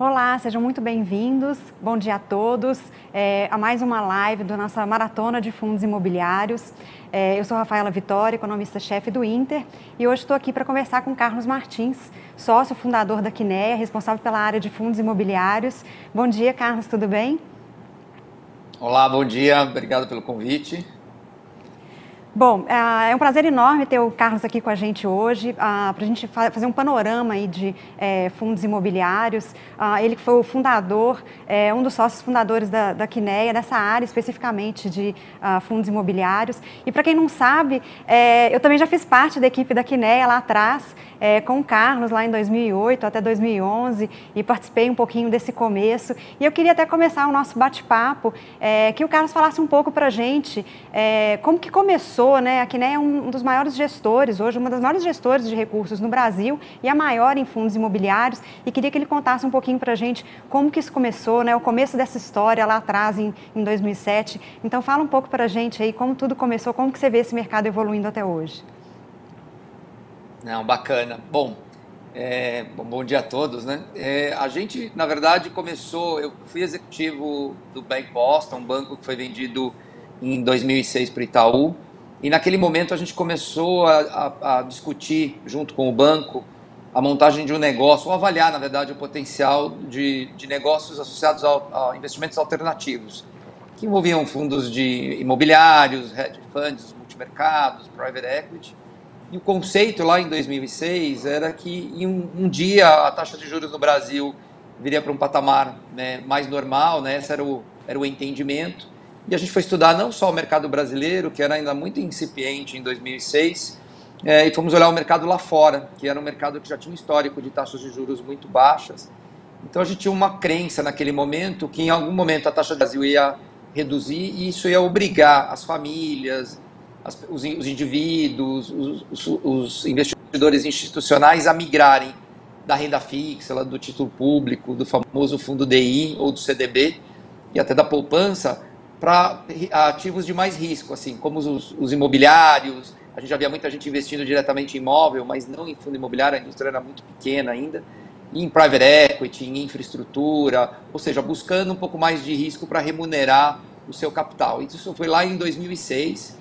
Olá, sejam muito bem-vindos. Bom dia a todos. É, a mais uma live da nossa maratona de fundos imobiliários. É, eu sou Rafaela Vitória, economista-chefe do Inter, e hoje estou aqui para conversar com Carlos Martins, sócio fundador da Quineia, responsável pela área de fundos imobiliários. Bom dia, Carlos, tudo bem? Olá, bom dia. Obrigado pelo convite. Bom, é, é um prazer enorme ter o Carlos aqui com a gente hoje, para a gente fazer um panorama aí de é, fundos imobiliários. Ah, ele foi o fundador, é, um dos sócios fundadores da, da Quineia, dessa área especificamente de uh, fundos imobiliários. E para quem não sabe, eu também já fiz parte da equipe da Quineia lá atrás, com o Carlos lá em 2008 até 2011 e participei um pouquinho desse começo. E eu queria até começar o nosso bate-papo, que o Carlos falasse um pouco para a gente como que começou né? A Quiné é um dos maiores gestores, hoje uma das maiores gestores de recursos no Brasil e a maior em fundos imobiliários. E queria que ele contasse um pouquinho para a gente como que isso começou, né? O começo dessa história lá atrás, em, em 2007. Então fala um pouco para a gente aí como tudo começou, como que você vê esse mercado evoluindo até hoje. Não, bacana. Bom, é, bom, bom, dia a todos, né? É, a gente, na verdade, começou. Eu fui executivo do Bank Boston, um banco que foi vendido em 2006 para o Itaú. E naquele momento a gente começou a, a, a, discutir, junto com o banco, a montagem de um negócio, ou avaliar, na verdade, o potencial de, de negócios associados a, investimentos alternativos, que envolviam fundos de imobiliários, hedge funds, multimercados, private equity. E o conceito lá em 2006 era que um, um dia a taxa de juros no Brasil viria para um patamar né, mais normal, né, esse era o, era o entendimento e a gente foi estudar não só o mercado brasileiro, que era ainda muito incipiente em 2006, é, e fomos olhar o mercado lá fora, que era um mercado que já tinha um histórico de taxas de juros muito baixas. Então a gente tinha uma crença naquele momento que em algum momento a taxa do Brasil ia reduzir e isso ia obrigar as famílias, as, os, os, indivíduos, os, os, os, investidores institucionais a migrarem da renda fixa, do título público, do famoso fundo DI ou do CDB e até da poupança para ativos de mais risco, assim, como os, os, imobiliários. A gente já via muita gente investindo diretamente em imóvel, mas não em fundo imobiliário, a indústria era muito pequena ainda. em private equity, em infraestrutura, ou seja, buscando um pouco mais de risco para remunerar o seu capital. Isso foi lá em 2006.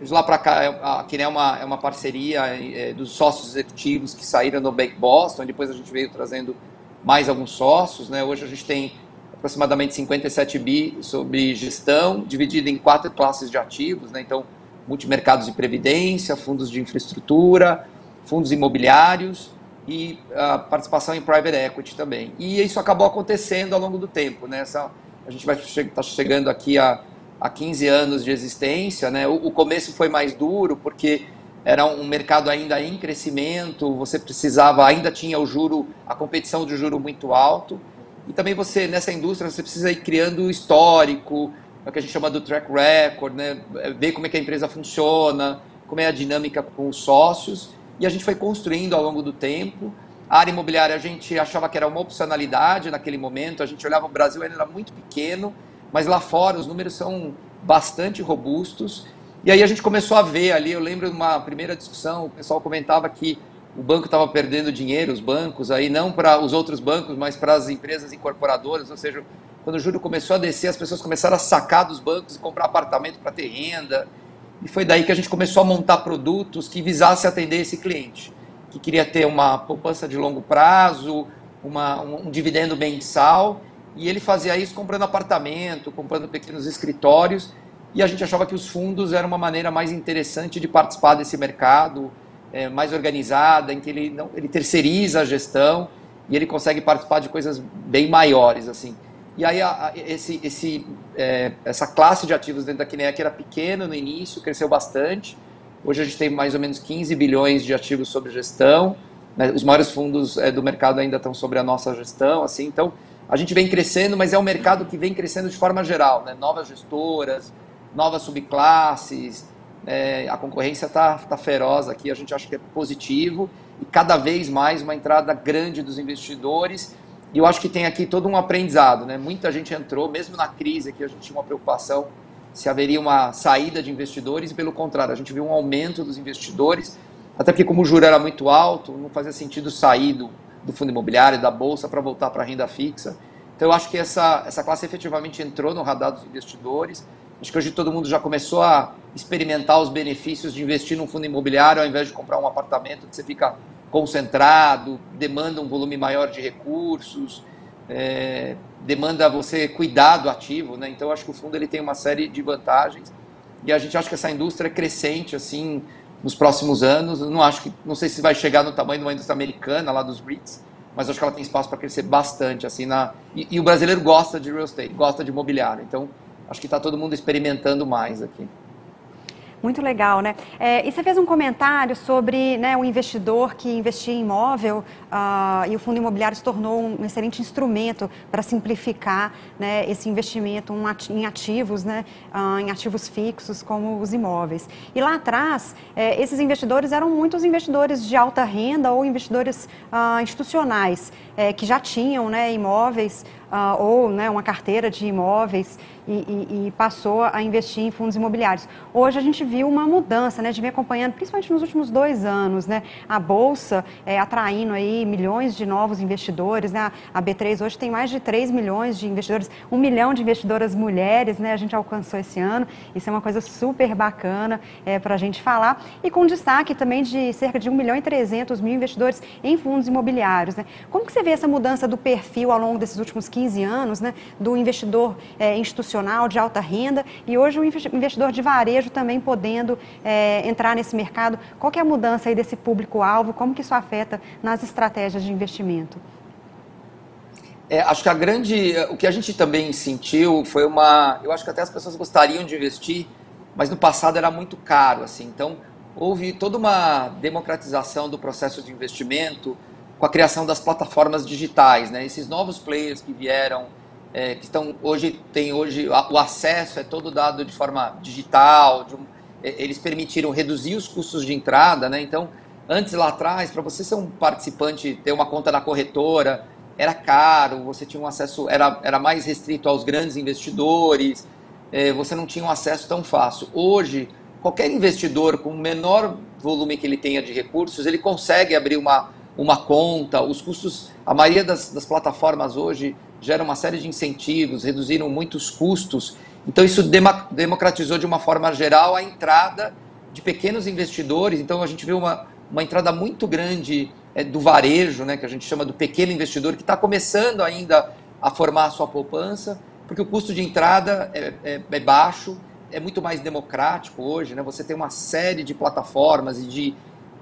De lá para cá, aqui é uma, é uma parceria é, dos sócios executivos que saíram do Bank Boston, depois a gente veio trazendo mais alguns sócios. Né? Hoje a gente tem aproximadamente 57 bi sobre gestão, dividido em quatro classes de ativos, né? então multimercados de previdência, fundos de infraestrutura, fundos imobiliários e a participação em private equity também. E isso acabou acontecendo ao longo do tempo. Né? Essa, a gente vai estar tá chegando aqui a, a 15 anos de existência. Né? O, o começo foi mais duro porque era um mercado ainda em crescimento, você precisava, ainda tinha o juro, a competição de juro muito alto. E também você, nessa indústria, você precisa ir criando o histórico, é o que a gente chama do track record, né? É, ver como é que a empresa funciona, como é a dinâmica com os sócios. E a gente foi construindo ao longo do tempo. A área imobiliária a gente achava que era uma opcionalidade naquele momento. A gente olhava o Brasil, ainda era muito pequeno, mas lá fora os números são bastante robustos. E aí a gente começou a ver ali, eu lembro de uma primeira discussão, o pessoal comentava que o banco estava perdendo dinheiro, os bancos, aí não para os outros bancos, mas para as empresas incorporadoras, ou seja, quando o juro começou a descer, as pessoas começaram a sacar dos bancos e comprar apartamento para ter renda. E foi daí que a gente começou a montar produtos que visassem atender esse cliente, que queria ter uma poupança de longo prazo, uma, um, um dividendo mensal, e ele fazia isso comprando apartamento, comprando pequenos escritórios, e a gente achava que os fundos eram uma maneira mais interessante de participar desse mercado, é, mais organizada, em que ele, não, ele terceiriza a gestão e ele consegue participar de coisas bem maiores, assim. E aí a, a, esse, esse, é, essa classe de ativos dentro da Kinea, que era pequena no início, cresceu bastante. Hoje a gente tem mais ou menos 15 bilhões de ativos sob gestão. Né? Os maiores fundos é, do mercado ainda estão sobre a nossa gestão. assim Então a gente vem crescendo, mas é um mercado que vem crescendo de forma geral. Né? Novas gestoras, novas subclasses, é, a concorrência está tá feroz aqui, a gente acha que é positivo e cada vez mais uma entrada grande dos investidores. E eu acho que tem aqui todo um aprendizado, né? Muita gente entrou, mesmo na crise aqui a gente tinha uma preocupação se haveria uma saída de investidores, e pelo contrário, a gente viu um aumento dos investidores, até porque como o juro era muito alto, não fazia sentido sair do, do fundo imobiliário, da bolsa, para voltar para a renda fixa. Então, eu acho que essa, essa classe efetivamente entrou no radar dos investidores. Acho que hoje todo mundo já começou a experimentar os benefícios de investir num fundo imobiliário ao invés de comprar um apartamento que você fica concentrado, demanda um volume maior de recursos, é, demanda você cuidar do ativo, né? Então acho que o fundo ele tem uma série de vantagens e a gente acha que essa indústria é crescente assim nos próximos anos. Eu não acho que, não sei se vai chegar no tamanho de uma indústria americana lá dos REITs, mas acho que ela tem espaço para crescer bastante assim na e, e o brasileiro gosta de real estate, gosta de imobiliário, então acho que está todo mundo experimentando mais aqui. Muito legal, né? É, e você fez um comentário sobre né, o investidor que investia em imóvel uh, e o fundo imobiliário se tornou um excelente instrumento para simplificar né, esse investimento em ativos, né, uh, em ativos fixos como os imóveis. E lá atrás, é, esses investidores eram muitos investidores de alta renda ou investidores uh, institucionais é, que já tinham né, imóveis uh, ou né, uma carteira de imóveis e, e, e, passou a investir em fundos imobiliários. Hoje a gente viu uma mudança, né, de vir acompanhando, principalmente nos últimos dois anos, né, a Bolsa é, atraindo aí milhões de novos investidores, né, a B3 hoje tem mais de 3 milhões de investidores, um milhão de investidoras mulheres, né, a gente alcançou esse ano, isso é uma coisa super bacana é, para a gente falar, e com destaque também de cerca de 1 milhão e 300 mil investidores em fundos imobiliários. Né. Como que você vê essa mudança do perfil ao longo desses últimos 15 anos, né, do investidor é, institucional de alta renda e hoje o investidor de varejo também podendo é, entrar nesse mercado. Qual é a mudança aí desse público-alvo? Como que isso afeta nas estratégias de investimento? É, acho que a grande, o que a gente também sentiu foi uma, eu acho que até as pessoas gostariam de investir, mas no passado era muito caro, assim. Então houve toda uma democratização do processo de investimento com a criação das plataformas digitais, né? Esses novos players que vieram, é, que estão hoje tem hoje o acesso é todo dado de forma digital, de um, é, eles permitiram reduzir os custos de entrada, né? Então, antes lá atrás, para você ser um participante, ter uma conta na corretora, era caro, você tinha um acesso, era, era mais restrito aos grandes investidores, é, você não tinha um acesso tão fácil. Hoje, qualquer investidor com o menor volume que ele tenha de recursos, ele consegue abrir uma uma conta, os custos, a maioria das, das plataformas hoje gera uma série de incentivos, reduziram muitos custos, então isso democratizou de uma forma geral a entrada de pequenos investidores, então a gente vê uma, uma entrada muito grande é, do varejo, né, que a gente chama do pequeno investidor, que está começando ainda a formar a sua poupança, porque o custo de entrada é, é, é baixo, é muito mais democrático hoje, né? Você tem uma série de plataformas e de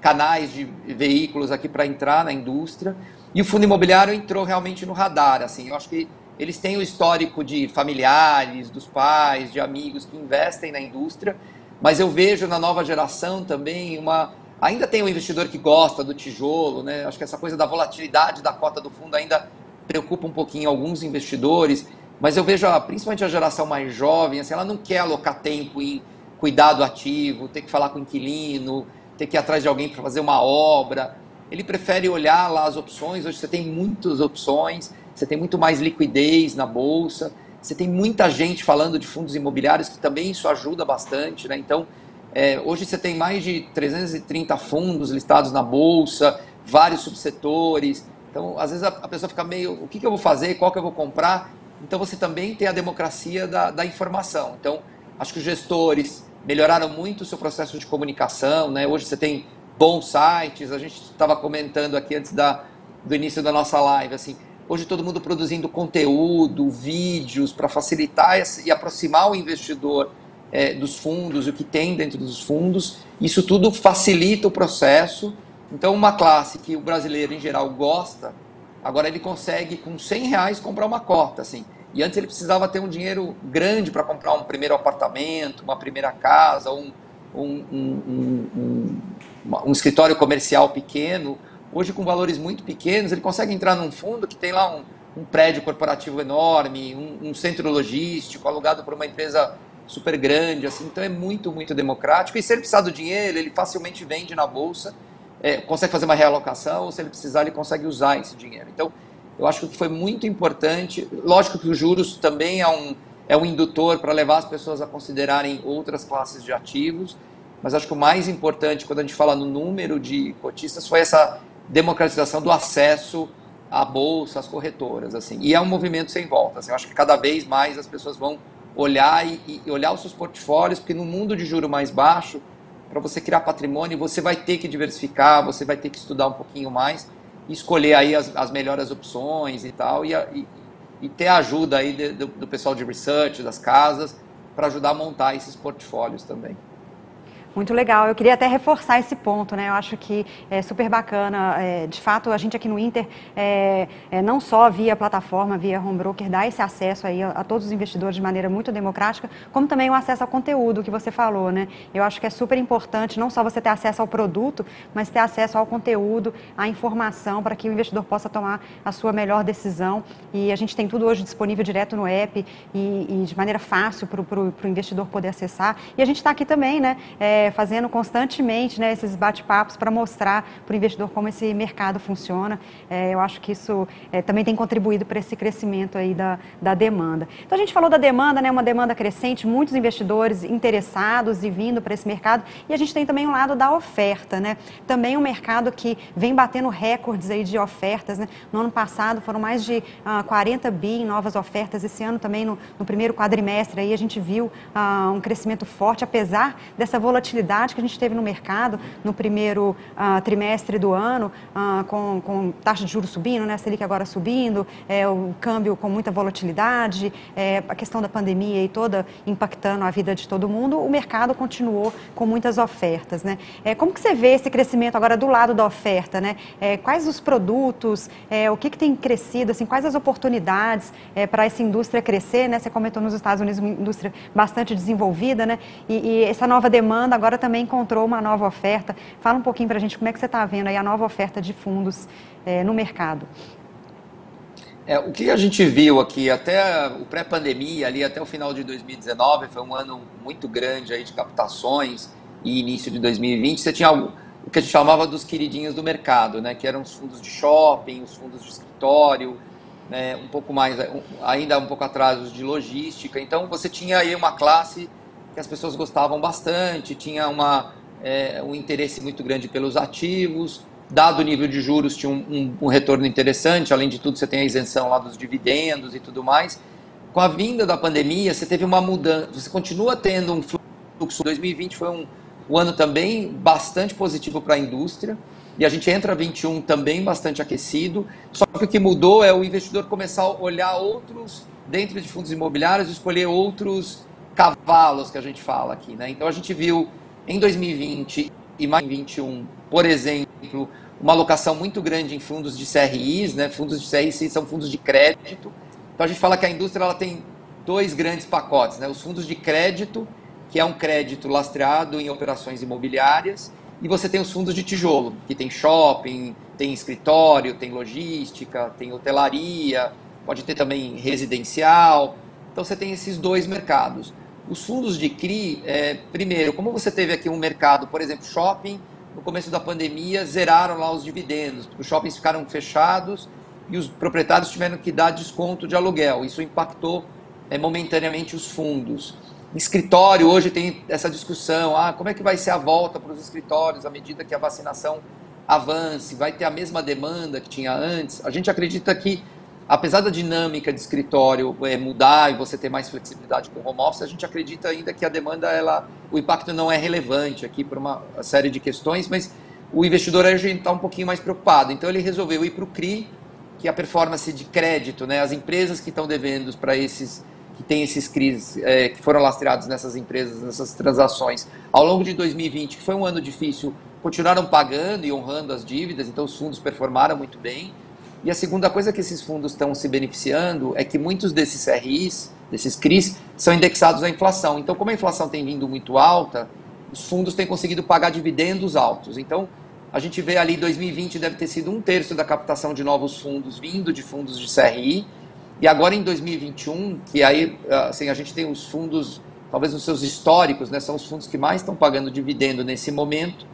canais de veículos aqui para entrar na indústria. E o fundo imobiliário entrou realmente no radar. Assim, eu acho que eles têm o histórico de familiares, dos pais, de amigos que investem na indústria, mas eu vejo na nova geração também uma. Ainda tem um investidor que gosta do tijolo, né? Acho que essa coisa da volatilidade da cota do fundo ainda preocupa um pouquinho alguns investidores, mas eu vejo principalmente a geração mais jovem, assim, ela não quer alocar tempo em cuidar do ativo, ter que falar com o inquilino, ter que ir atrás de alguém para fazer uma obra. Ele prefere olhar lá as opções. Hoje você tem muitas opções, você tem muito mais liquidez na bolsa, você tem muita gente falando de fundos imobiliários que também isso ajuda bastante. Né? Então, é, hoje você tem mais de 330 fundos listados na bolsa, vários subsetores. Então, às vezes a, a pessoa fica meio: o que, que eu vou fazer, qual que eu vou comprar? Então, você também tem a democracia da, da informação. Então, acho que os gestores melhoraram muito o seu processo de comunicação, né? Hoje você tem bons sites, a gente estava comentando aqui antes da, do início da nossa live, assim, hoje todo mundo produzindo conteúdo, vídeos para facilitar e aproximar o investidor é, dos fundos, o que tem dentro dos fundos, isso tudo facilita o processo. Então, uma classe que o brasileiro em geral gosta, agora ele consegue com 100 reais comprar uma cota, assim. E antes ele precisava ter um dinheiro grande para comprar um primeiro apartamento, uma primeira casa, um, um, um, um, escritório comercial pequeno. Hoje, com valores muito pequenos, ele consegue entrar num fundo que tem lá um, prédio corporativo enorme, um, centro logístico alugado por uma empresa super grande. Assim, então é muito, muito democrático. E se ele precisar do dinheiro, ele facilmente vende na bolsa, é, consegue fazer uma realocação, ou se ele precisar, ele consegue usar esse dinheiro. Então, eu acho que foi muito importante. Lógico que os juros também é um, é um indutor para levar as pessoas a considerarem outras classes de ativos, mas acho que o mais importante quando a gente fala no número de cotistas foi essa democratização do acesso à bolsa, às corretoras, assim. E é um movimento sem volta. Assim, eu acho que cada vez mais as pessoas vão olhar e, e olhar os seus portfólios, porque no mundo de juro mais baixo, para você criar patrimônio, você vai ter que diversificar, você vai ter que estudar um pouquinho mais, escolher aí as, as melhores opções e tal, e, e, e ter a ajuda aí de, do, do pessoal de research, das casas, para ajudar a montar esses portfólios também. Muito legal. Eu queria até reforçar esse ponto, né? Eu acho que é super bacana. É, de fato, a gente aqui no Inter, é, é, não só via plataforma, via home broker, dá esse acesso aí a, a, todos os investidores de maneira muito democrática, como também o acesso ao conteúdo que você falou, né? Eu acho que é super importante não só você ter acesso ao produto, mas ter acesso ao conteúdo, à informação, para que o investidor possa tomar a sua melhor decisão. E a gente tem tudo hoje disponível direto no app e, e de maneira fácil para o investidor poder acessar. E a gente está aqui também, né? É, é, fazendo constantemente né, esses bate-papos para mostrar para o investidor como esse mercado funciona. É, eu acho que isso é, também tem contribuído para esse crescimento aí da, da demanda. Então a gente falou da demanda, né, uma demanda crescente, muitos investidores interessados e vindo para esse mercado. E a gente tem também um lado da oferta, né? Também um mercado que vem batendo recordes aí de ofertas. Né? No ano passado foram mais de uh, 40 bi em novas ofertas. Esse ano também no, no primeiro quadrimestre aí a gente viu uh, um crescimento forte, apesar dessa volatilidade volatilidade que a gente teve no mercado no primeiro uh, trimestre do ano, uh, com, com, taxa de juros subindo, né, Selic agora subindo, é, o câmbio com muita volatilidade, é, a questão da pandemia e toda impactando a vida de todo mundo, o mercado continuou com muitas ofertas. Né? É, como que você vê esse crescimento agora do lado da oferta? Né? É, quais os produtos, é, o que, que tem crescido, assim, quais as oportunidades é, para essa indústria crescer? Né? Você comentou nos Estados Unidos uma indústria bastante desenvolvida, né? e, e essa nova demanda agora agora também encontrou uma nova oferta. Fala um pouquinho para a gente como é que você está vendo aí a nova oferta de fundos é, no mercado. É, o que a gente viu aqui até o pré-pandemia, ali até o final de 2019, foi um ano muito grande aí de captações e início de 2020. Você tinha o que a gente chamava dos queridinhos do mercado, né? Que eram os fundos de shopping, os fundos de escritório, né? um pouco mais, ainda um pouco atrás os de logística. Então você tinha aí uma classe que as pessoas gostavam bastante, tinha uma, é, um interesse muito grande pelos ativos, dado o nível de juros, tinha um, um, um, retorno interessante, além de tudo você tem a isenção lá dos dividendos e tudo mais. Com a vinda da pandemia, você teve uma mudança, você continua tendo um fluxo, 2020 foi um, um ano também bastante positivo para a indústria, e a gente entra 21 também bastante aquecido, só que o que mudou é o investidor começar a olhar outros, dentro de fundos imobiliários, escolher outros cavalos que a gente fala aqui, né? Então a gente viu em 2020 e mais em 2021, por exemplo, uma alocação muito grande em fundos de CRIs, né? Fundos de CRIs são fundos de crédito. Então a gente fala que a indústria ela tem dois grandes pacotes, né? Os fundos de crédito, que é um crédito lastreado em operações imobiliárias, e você tem os fundos de tijolo, que tem shopping, tem escritório, tem logística, tem hotelaria, pode ter também residencial. Então você tem esses dois mercados. Os fundos de CRI, é, primeiro, como você teve aqui um mercado, por exemplo, shopping, no começo da pandemia, zeraram lá os dividendos, os shoppings ficaram fechados e os proprietários tiveram que dar desconto de aluguel. Isso impactou é, momentaneamente os fundos. Escritório, hoje tem essa discussão, ah, como é que vai ser a volta para os escritórios à medida que a vacinação avance, vai ter a mesma demanda que tinha antes? A gente acredita que apesar da dinâmica de escritório é, mudar e você ter mais flexibilidade com o home office, a gente acredita ainda que a demanda, ela, o impacto não é relevante aqui por uma série de questões, mas o investidor hoje está um pouquinho mais preocupado. Então ele resolveu ir para o CRI, que é a performance de crédito, né? as empresas que estão devendo para esses que têm esses CRIs, é, que foram lastreados nessas empresas, nessas transações, ao longo de 2020, que foi um ano difícil, continuaram pagando e honrando as dívidas, então os fundos performaram muito bem. E a segunda coisa que esses fundos estão se beneficiando é que muitos desses RIs, desses CRIs, são indexados à inflação. Então, como a inflação tem vindo muito alta, os fundos têm conseguido pagar dividendos altos. Então, a gente vê ali 2020 deve ter sido um terço da captação de novos fundos vindo de fundos de CRI. E agora em 2021, que aí assim, a gente tem os fundos, talvez os seus históricos, né, são os fundos que mais estão pagando dividendo nesse momento,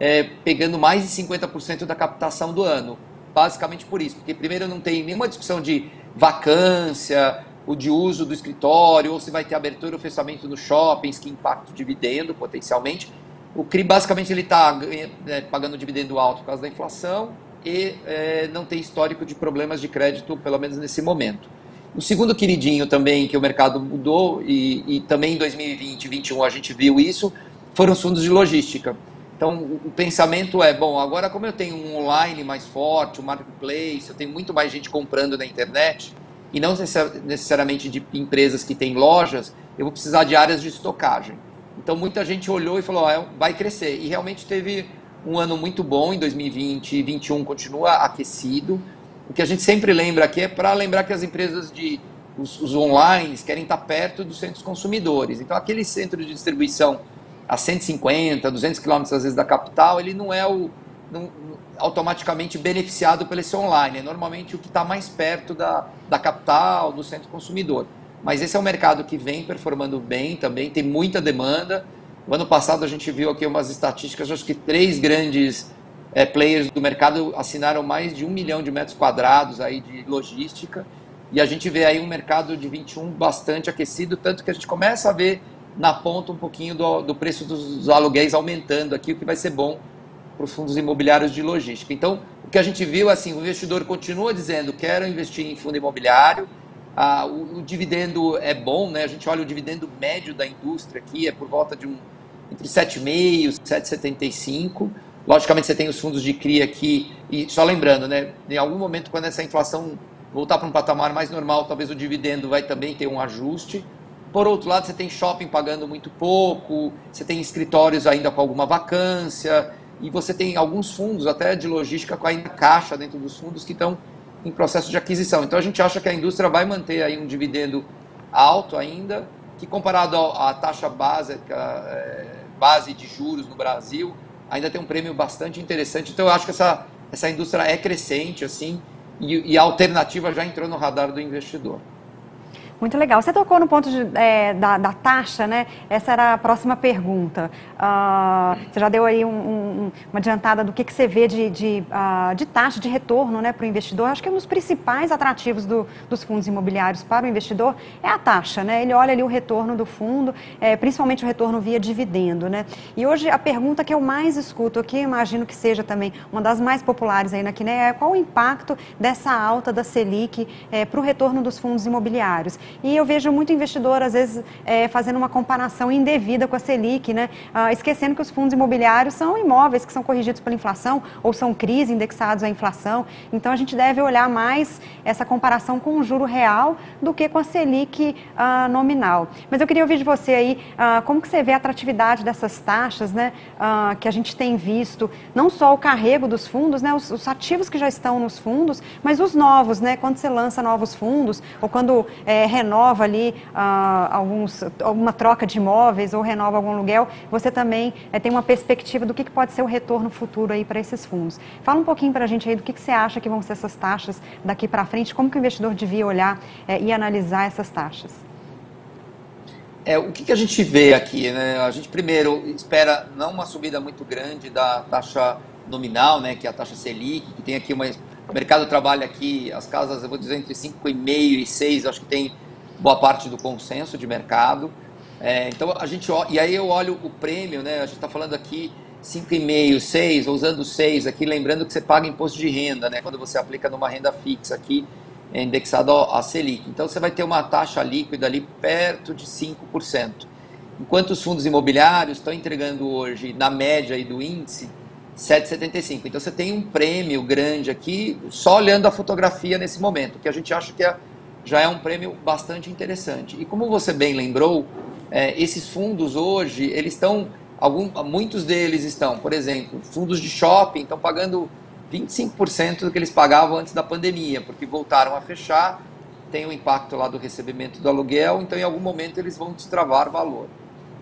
é, pegando mais de 50% da captação do ano basicamente por isso, porque primeiro não tem nenhuma discussão de vacância, o de uso do escritório, ou se vai ter abertura ou fechamento nos shoppings que impacta o dividendo potencialmente. O CRI basicamente ele está né, pagando dividendo alto por causa da inflação e é, não tem histórico de problemas de crédito, pelo menos nesse momento. O segundo queridinho também que o mercado mudou, e, e também em 2020 e 2021 a gente viu isso, foram os fundos de logística. Então, o pensamento é, bom, agora como eu tenho um online mais forte, um marketplace, eu tenho muito mais gente comprando na internet, e não necessariamente de empresas que têm lojas, eu vou precisar de áreas de estocagem. Então, muita gente olhou e falou, ah, vai crescer. E realmente teve um ano muito bom em 2020 e 2021 continua aquecido. O que a gente sempre lembra aqui é para lembrar que as empresas de os, os online querem estar perto dos centros consumidores. Então, aquele centro de distribuição a 150, 200 quilômetros às vezes da capital, ele não é o não, automaticamente beneficiado pelo esse online. É normalmente o que está mais perto da, da capital, do centro consumidor. Mas esse é um mercado que vem performando bem também, tem muita demanda. No ano passado a gente viu aqui umas estatísticas, acho que três grandes é, players do mercado assinaram mais de um milhão de metros quadrados aí de logística. E a gente vê aí um mercado de 21 bastante aquecido, tanto que a gente começa a ver na ponta um pouquinho do, do preço dos aluguéis aumentando aqui, o que vai ser bom para os fundos imobiliários de logística. Então, o que a gente viu, assim, o investidor continua dizendo, quero investir em fundo imobiliário, ah, o, o, dividendo é bom, né? A gente olha o dividendo médio da indústria aqui, é por volta de um entre 7,5 e 7,75. Logicamente você tem os fundos de CRI aqui, e só lembrando, né? Em algum momento, quando essa inflação voltar para um patamar mais normal, talvez o dividendo vai também ter um ajuste. Por outro lado, você tem shopping pagando muito pouco, você tem escritórios ainda com alguma vacância, e você tem alguns fundos, até de logística, com ainda caixa dentro dos fundos que estão em processo de aquisição. Então a gente acha que a indústria vai manter aí um dividendo alto ainda, que comparado à taxa básica, é, base de juros no Brasil, ainda tem um prêmio bastante interessante. Então eu acho que essa, essa indústria é crescente, assim, e, e a alternativa já entrou no radar do investidor. Muito legal. Você tocou no ponto de, é, da, da, taxa, né? Essa era a próxima pergunta. Uh, você já deu aí um, um, uma adiantada do que, que você vê de, de, uh, de taxa de retorno né, para o investidor. Acho que um dos principais atrativos do, dos fundos imobiliários para o investidor é a taxa, né? Ele olha ali o retorno do fundo, é, principalmente o retorno via dividendo, né? E hoje a pergunta que eu mais escuto aqui, imagino que seja também uma das mais populares aí na Quiné, é qual o impacto dessa alta da Selic é, para o retorno dos fundos imobiliários. E eu vejo muito investidor, às vezes, é, fazendo uma comparação indevida com a Selic, né? Ah, esquecendo que os fundos imobiliários são imóveis que são corrigidos pela inflação ou são CRIs indexados à inflação. Então, a gente deve olhar mais essa comparação com o juro real do que com a Selic ah, nominal. Mas eu queria ouvir de você aí, ah, como que você vê a atratividade dessas taxas, né? Ah, que a gente tem visto, não só o carrego dos fundos, né? Os, os, ativos que já estão nos fundos, mas os novos, né? Quando você lança novos fundos ou quando é, renova ali ah, alguns, alguma troca de imóveis ou renova algum aluguel, você também é, tem uma perspectiva do que, que, pode ser o retorno futuro aí para esses fundos. Fala um pouquinho para a gente aí do que, que, você acha que vão ser essas taxas daqui para frente, como que o investidor devia olhar é, e analisar essas taxas. É, o que, que, a gente vê aqui? Né? A gente primeiro espera não uma subida muito grande da taxa nominal, né, que é a taxa Selic, que tem aqui uma. O mercado trabalha aqui, as casas, eu vou dizer, entre 5,5 e 6, acho que tem boa parte do consenso de mercado. É, então a gente e aí eu olho o prêmio, né? A gente está falando aqui 5,5, 6, usando 6 aqui, lembrando que você paga imposto de renda, né? Quando você aplica numa renda fixa aqui, é indexado a Selic. Então você vai ter uma taxa líquida ali perto de 5%. Enquanto os fundos imobiliários estão entregando hoje, na média aí do índice, 7,75. Então você tem um prêmio grande aqui, só olhando a fotografia nesse momento, que a gente acha que é já é um prêmio bastante interessante. E como você bem lembrou, é, esses fundos hoje, eles estão, algum, muitos deles estão, por exemplo, fundos de shopping estão pagando 25% do que eles pagavam antes da pandemia, porque voltaram a fechar, tem o impacto lá do recebimento do aluguel, então em algum momento eles vão destravar valor.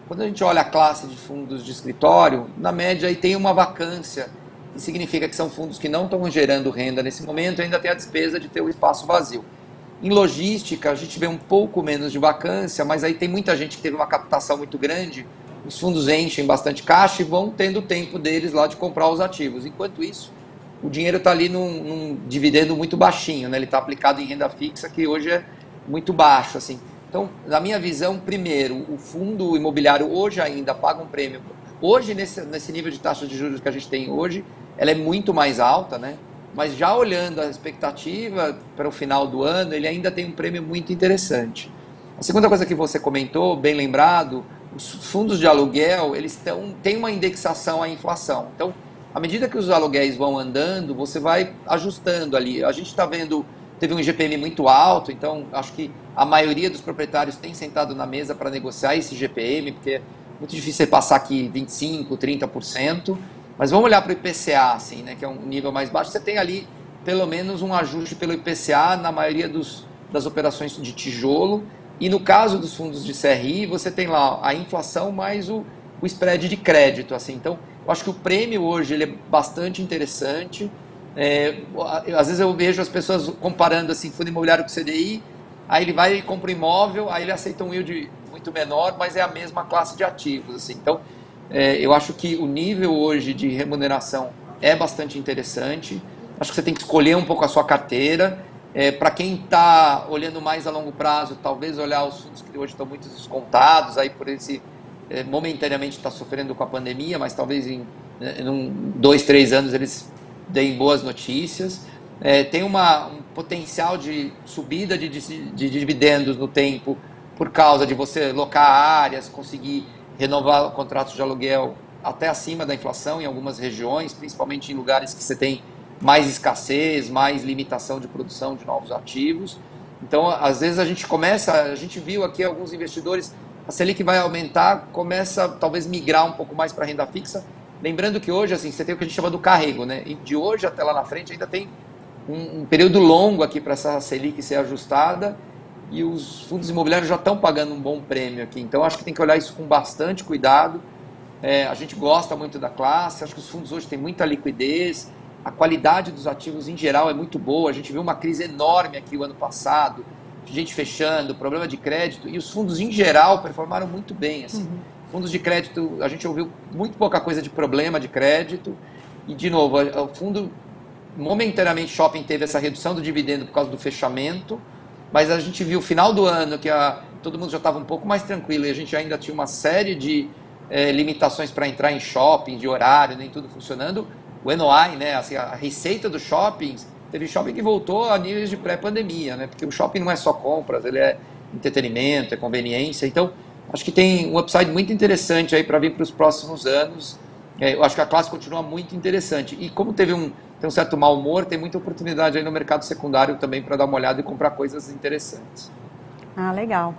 Quando a gente olha a classe de fundos de escritório, na média aí tem uma vacância, que significa que são fundos que não estão gerando renda nesse momento, ainda tem a despesa de ter o espaço vazio. Em logística, a gente vê um pouco menos de vacância, mas aí tem muita gente que teve uma captação muito grande, os fundos enchem bastante caixa e vão tendo tempo deles lá de comprar os ativos. Enquanto isso, o dinheiro está ali num, num, dividendo muito baixinho, né? ele está aplicado em renda fixa, que hoje é muito baixo. Assim. Então, na minha visão, primeiro, o fundo imobiliário hoje ainda paga um prêmio. Hoje, nesse, nesse nível de taxa de juros que a gente tem hoje, ela é muito mais alta, né? Mas já olhando a expectativa para o final do ano, ele ainda tem um prêmio muito interessante. A segunda coisa que você comentou, bem lembrado, os fundos de aluguel, eles tão, têm uma indexação à inflação. Então, à medida que os aluguéis vão andando, você vai ajustando ali. A gente está vendo, teve um IGPM muito alto, então acho que a maioria dos proprietários tem sentado na mesa para negociar esse IGPM, porque é muito difícil você passar aqui 25%, 30%. Mas vamos olhar para o IPCA, assim, né, que é um nível mais baixo. Você tem ali pelo menos um ajuste pelo IPCA na maioria dos, das operações de tijolo. E no caso dos fundos de CRI, você tem lá a inflação mais o, o spread de crédito. assim. Então, eu acho que o prêmio hoje ele é bastante interessante. É, às vezes eu vejo as pessoas comparando assim, fundo imobiliário com CDI, aí ele vai e compra um imóvel, aí ele aceita um yield muito menor, mas é a mesma classe de ativos. Assim. Então, é, eu acho que o nível hoje de remuneração é bastante interessante. Acho que você tem que escolher um pouco a sua carteira. É, Para quem está olhando mais a longo prazo, talvez olhar os fundos que hoje estão muito descontados, aí por esse é, momentaneamente está sofrendo com a pandemia, mas talvez em, né, em um, dois, três anos eles deem boas notícias. É, tem uma, um potencial de subida de, de, de dividendos no tempo por causa de você locar áreas, conseguir renovar contratos de aluguel até acima da inflação em algumas regiões, principalmente em lugares que você tem mais escassez, mais limitação de produção de novos ativos. Então, às vezes a gente começa, a gente viu aqui alguns investidores, a Selic vai aumentar, começa talvez migrar um pouco mais para renda fixa. Lembrando que hoje, assim, você tem o que a gente chama do carrego, né? E de hoje até lá na frente ainda tem um, um período longo aqui para essa Selic ser ajustada e os fundos imobiliários já estão pagando um bom prêmio aqui. Então acho que tem que olhar isso com bastante cuidado. É, a gente gosta muito da classe, acho que os fundos hoje têm muita liquidez, a qualidade dos ativos em geral é muito boa. A gente viu uma crise enorme aqui o ano passado, gente fechando, problema de crédito, e os fundos em geral performaram muito bem. Assim. Uhum. Fundos de crédito, a gente ouviu muito pouca coisa de problema de crédito. E, de novo, o fundo, momentaneamente, shopping teve essa redução do dividendo por causa do fechamento mas a gente viu final do ano que a, todo mundo já estava um pouco mais tranquilo e a gente ainda tinha uma série de é, limitações para entrar em shopping, de horário, nem tudo funcionando. O NOI, né, assim, a receita dos shoppings, teve shopping que voltou a níveis de pré-pandemia, né, porque o shopping não é só compras, ele é entretenimento, é conveniência. Então, acho que tem um upside muito interessante aí para vir para os próximos anos. É, eu acho que a classe continua muito interessante. E como teve um, tem um certo mau humor, tem muita oportunidade aí no mercado secundário também para dar uma olhada e comprar coisas interessantes. Ah, legal.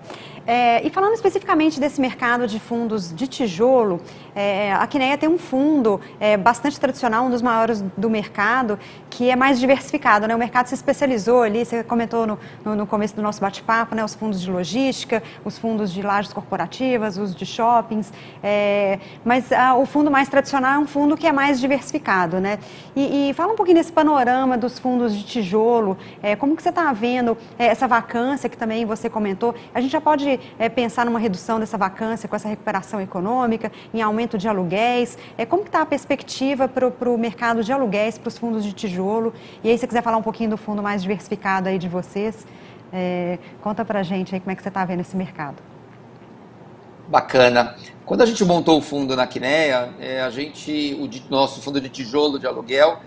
É, e falando especificamente desse mercado de fundos de tijolo, é, a Quineia tem um fundo é, bastante tradicional, um dos maiores do mercado, que é mais diversificado. Né? O mercado se especializou ali, você comentou no, no, no começo do nosso bate-papo, né? os fundos de logística, os fundos de lajes corporativas, os de shoppings, é, mas ah, o fundo mais tradicional é um fundo que é mais diversificado. Né? E, e fala um pouquinho desse panorama dos fundos de tijolo, é, como que você está vendo é, essa vacância que também você comentou, a gente já pode é, pensar numa redução dessa vacância com essa recuperação econômica, em aumento de aluguéis? É, como está a perspectiva para o mercado de aluguéis, para os fundos de tijolo? E aí, se você quiser falar um pouquinho do fundo mais diversificado aí de vocês, é, conta para a gente aí como é que você está vendo esse mercado. Bacana. Quando a gente montou o fundo na Quineia, é, a gente, o nosso fundo de tijolo de aluguel,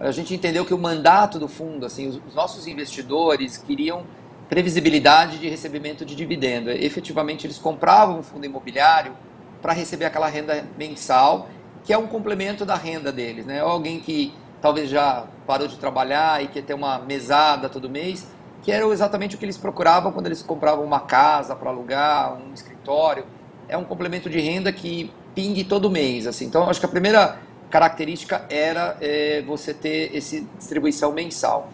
a gente entendeu que o mandato do fundo, assim, os, os nossos investidores queriam previsibilidade de recebimento de dividendo. Efetivamente, eles compravam um fundo imobiliário para receber aquela renda mensal, que é um complemento da renda deles. Né? Alguém que talvez já parou de trabalhar e quer ter uma mesada todo mês, que era exatamente o que eles procuravam quando eles compravam uma casa para alugar, um escritório. É um complemento de renda que pingue todo mês. Assim. Então, acho que a primeira característica era é, você ter essa distribuição mensal.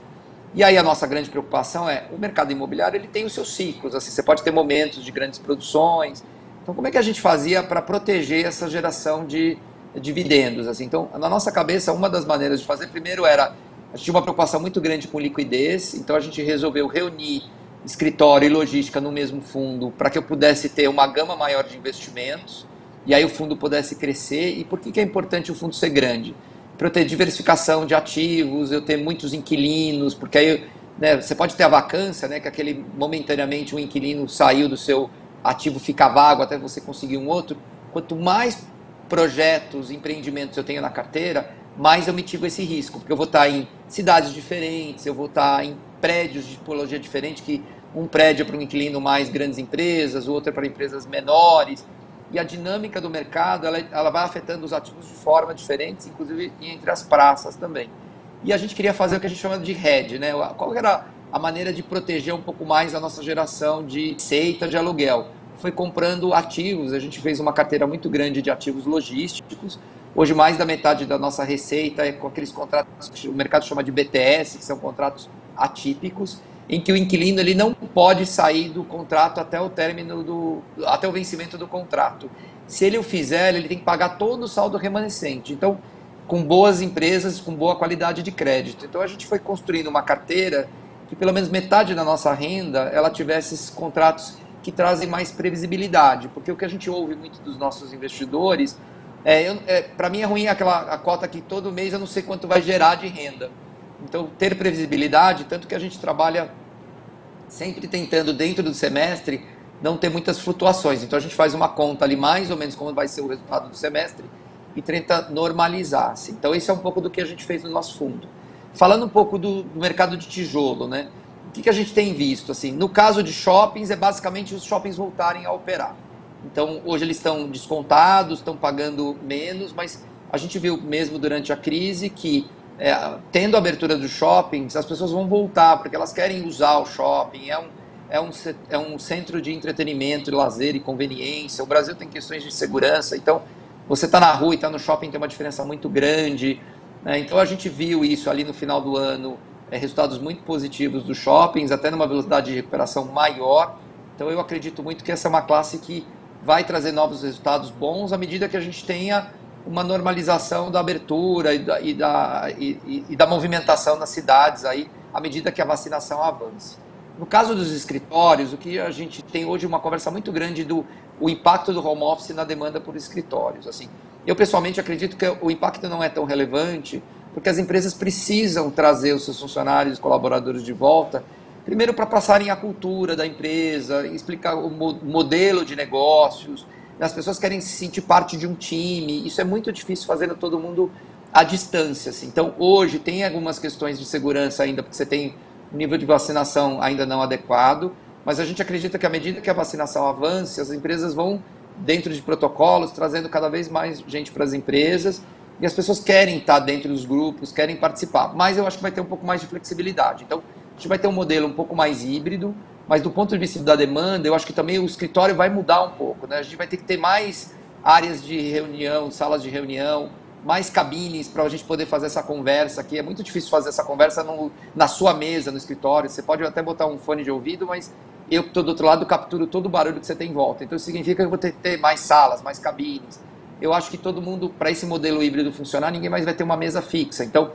E aí a nossa grande preocupação é o mercado imobiliário ele tem os seus ciclos, assim, você pode ter momentos de grandes produções. Então como é que a gente fazia para proteger essa geração de dividendos? Assim? Então na nossa cabeça uma das maneiras de fazer primeiro era a gente tinha uma preocupação muito grande com liquidez, então a gente resolveu reunir escritório e logística no mesmo fundo para que eu pudesse ter uma gama maior de investimentos e aí o fundo pudesse crescer. E por que, que é importante o fundo ser grande? Para eu ter diversificação de ativos, eu ter muitos inquilinos, porque aí né, você pode ter a vacância, né, que aquele momentaneamente um inquilino saiu do seu ativo, fica vago até você conseguir um outro. Quanto mais projetos, empreendimentos eu tenho na carteira, mais eu mitigo esse risco, porque eu vou estar em cidades diferentes, eu vou estar em prédios de tipologia diferente, que um prédio é para um inquilino mais grandes empresas, o outro é para empresas menores. E a dinâmica do mercado ela, ela vai afetando os ativos de forma diferente, inclusive entre as praças também. E a gente queria fazer o que a gente chama de hedge, né? Qual era a maneira de proteger um pouco mais a nossa geração de receita de aluguel? Foi comprando ativos, a gente fez uma carteira muito grande de ativos logísticos, Hoje, mais da metade da nossa receita é com aqueles contratos que o mercado chama de BTS, que são contratos atípicos, em que o inquilino ele não pode sair do contrato até o término do até o vencimento do contrato. Se ele o fizer, ele tem que pagar todo o saldo remanescente. Então, com boas empresas, com boa qualidade de crédito. Então, a gente foi construindo uma carteira que pelo menos metade da nossa renda ela tivesse esses contratos que trazem mais previsibilidade, porque o que a gente ouve muito dos nossos investidores é, é, para mim é ruim aquela a cota que todo mês eu não sei quanto vai gerar de renda. Então, ter previsibilidade, tanto que a gente trabalha sempre tentando, dentro do semestre, não ter muitas flutuações. Então, a gente faz uma conta ali, mais ou menos, como vai ser o resultado do semestre, e tenta normalizar. -se. Então, esse é um pouco do que a gente fez no nosso fundo. Falando um pouco do, do mercado de tijolo, né? O que, que a gente tem visto? Assim, no caso de shoppings, é basicamente os shoppings voltarem a operar. Então, hoje eles estão descontados, estão pagando menos, mas a gente viu mesmo durante a crise que, é, tendo a abertura dos shoppings, as pessoas vão voltar, porque elas querem usar o shopping, é um, é um, é um centro de entretenimento, lazer e conveniência. O Brasil tem questões de segurança, então você está na rua e está no shopping tem uma diferença muito grande. Né? Então a gente viu isso ali no final do ano, é, resultados muito positivos dos shoppings, até numa velocidade de recuperação maior. Então eu acredito muito que essa é uma classe que vai trazer novos resultados bons à medida que a gente tenha uma normalização da abertura e da, e da, e, e da movimentação nas cidades aí, à medida que a vacinação avance. No caso dos escritórios, o que a gente tem hoje uma conversa muito grande do o impacto do home office na demanda por escritórios. Assim, eu pessoalmente acredito que o impacto não é tão relevante, porque as empresas precisam trazer os seus funcionários, colaboradores de volta, Primeiro, para passarem a cultura da empresa, explicar o modelo de negócios. As pessoas querem se sentir parte de um time. Isso é muito difícil fazendo todo mundo à distância. Assim. Então, hoje, tem algumas questões de segurança ainda, porque você tem um nível de vacinação ainda não adequado. Mas a gente acredita que à medida que a vacinação avance, as empresas vão, dentro de protocolos, trazendo cada vez mais gente para as empresas. E as pessoas querem estar dentro dos grupos, querem participar. Mas eu acho que vai ter um pouco mais de flexibilidade. Então, gente vai ter um modelo um pouco mais híbrido, mas do ponto de vista da demanda, eu acho que também o escritório vai mudar um pouco. Né? A gente vai ter que ter mais áreas de reunião, salas de reunião, mais cabines para a gente poder fazer essa conversa aqui. É muito difícil fazer essa conversa no, na sua mesa, no escritório. Você pode até botar um fone de ouvido, mas eu que estou do outro lado capturo todo o barulho que você tem em volta. Então significa que eu vou ter que ter mais salas, mais cabines. Eu acho que todo mundo, para esse modelo híbrido funcionar, ninguém mais vai ter uma mesa fixa. Então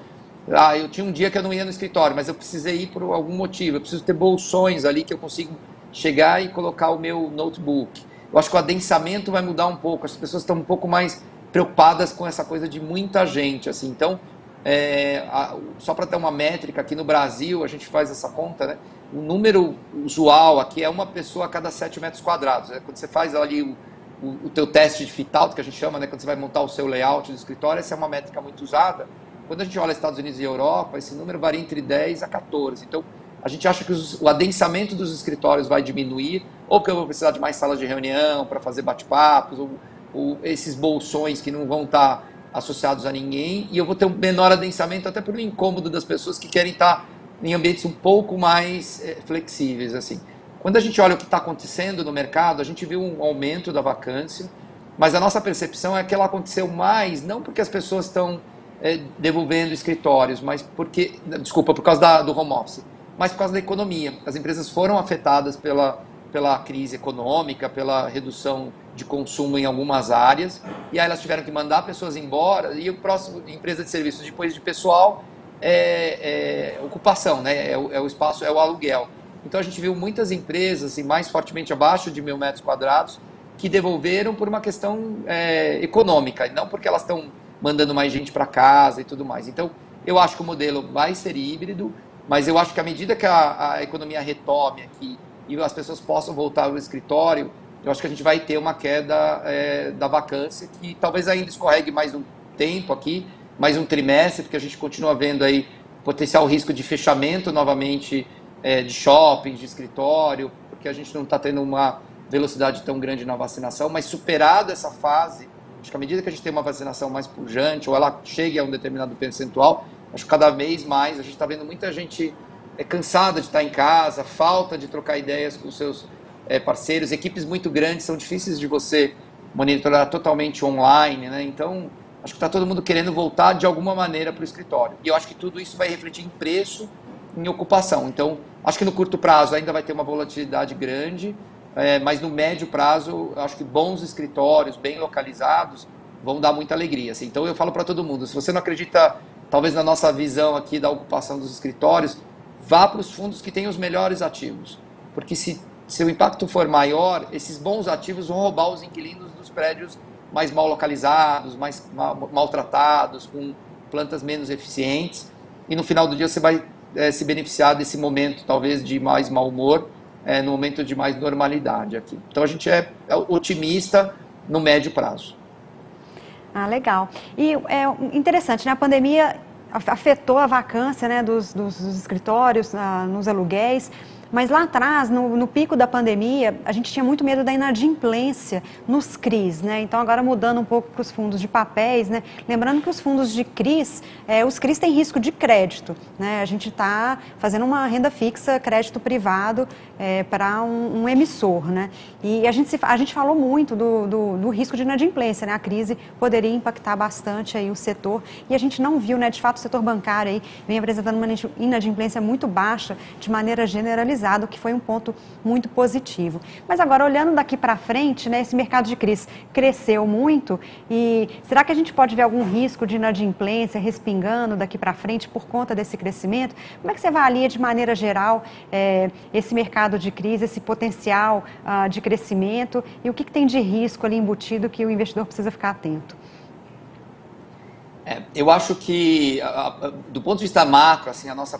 ah, eu tinha um dia que eu não ia no escritório, mas eu precisei ir por algum motivo. Eu preciso ter bolsões ali que eu consigo chegar e colocar o meu notebook. Eu acho que o adensamento vai mudar um pouco. As pessoas estão um pouco mais preocupadas com essa coisa de muita gente. assim. Então, é, a, só para ter uma métrica, aqui no Brasil a gente faz essa conta, né? O número usual aqui é uma pessoa a cada 7 metros quadrados. Né? Quando você faz ali o, o, o teu teste de fit out, que a gente chama, né? quando você vai montar o seu layout do escritório, essa é uma métrica muito usada. Quando a gente olha Estados Unidos e Europa, esse número varia entre 10 a 14. Então, a gente acha que os, o adensamento dos escritórios vai diminuir, ou porque eu vou precisar de mais salas de reunião para fazer bate-papos, ou, ou, esses bolsões que não vão estar tá associados a ninguém, e eu vou ter um menor adensamento até pelo incômodo das pessoas que querem estar tá em ambientes um pouco mais é, flexíveis. assim. Quando a gente olha o que está acontecendo no mercado, a gente viu um aumento da vacância, mas a nossa percepção é que ela aconteceu mais, não porque as pessoas estão é, devolvendo escritórios, mas porque, desculpa, por causa da, do home office, mas por causa da economia. As empresas foram afetadas pela, pela crise econômica, pela redução de consumo em algumas áreas, e aí elas tiveram que mandar pessoas embora, e o próximo, empresa de serviços, depois de pessoal, é, é ocupação, né? É o, é, o, espaço, é o aluguel. Então a gente viu muitas empresas, assim, mais fortemente abaixo de mil metros quadrados, que devolveram por uma questão é, econômica, não porque elas estão mandando mais gente para casa e tudo mais. Então, eu acho que o modelo vai ser híbrido, mas eu acho que à medida que a, a economia retome aqui e as pessoas possam voltar ao escritório, eu acho que a gente vai ter uma queda é, da vacância que talvez ainda escorregue mais um tempo aqui, mais um trimestre, porque a gente continua vendo aí potencial risco de fechamento novamente é, de shoppings, de escritório, porque a gente não está tendo uma velocidade tão grande na vacinação, mas superado essa fase, acho que à medida que a gente tem uma vacinação mais pujante, ou ela chegue a um determinado percentual, acho que cada vez mais a gente está vendo muita gente é, cansada de estar em casa, falta de trocar ideias com seus é, parceiros, equipes muito grandes são difíceis de você monitorar totalmente online, né? Então, acho que está todo mundo querendo voltar de alguma maneira para o escritório. E eu acho que tudo isso vai refletir em preço, em ocupação. Então, acho que no curto prazo ainda vai ter uma volatilidade grande, é, mas no médio prazo, acho que bons escritórios, bem localizados, vão dar muita alegria. Assim. Então, eu falo para todo mundo: se você não acredita, talvez na nossa visão aqui da ocupação dos escritórios, vá para os fundos que têm os melhores ativos. Porque se, se o impacto for maior, esses bons ativos vão roubar os inquilinos dos prédios mais mal localizados, mais mal, maltratados, com plantas menos eficientes. E no final do dia você vai é, se beneficiar desse momento, talvez, de mais mau humor, é, no momento de mais normalidade aqui. Então a gente é, é otimista no médio prazo. Ah, legal. E é interessante, né? A pandemia afetou a vacância né, dos, dos, escritórios, ah, nos aluguéis. Mas lá atrás, no, no, pico da pandemia, a gente tinha muito medo da inadimplência nos CRIs, né? Então agora mudando um pouco para os fundos de papéis, né? Lembrando que os fundos de CRIs, é, os CRIs têm risco de crédito, né? A gente está fazendo uma renda fixa, crédito privado é, para um, um, emissor, né? E a gente, se, a gente falou muito do, do, do, risco de inadimplência, né? A crise poderia impactar bastante aí o setor e a gente não viu, né? De fato, o setor bancário aí vem apresentando uma inadimplência muito baixa de maneira generalizada o que foi um ponto muito positivo. Mas agora, olhando daqui para frente, né, esse mercado de crise cresceu muito e será que a gente pode ver algum risco de inadimplência respingando daqui para frente por conta desse crescimento? Como é que você avalia de maneira geral é, esse mercado de crise, esse potencial uh, de crescimento e o que, que tem de risco ali embutido que o investidor precisa ficar atento? É, eu acho que, do ponto de vista macro, assim, a nossa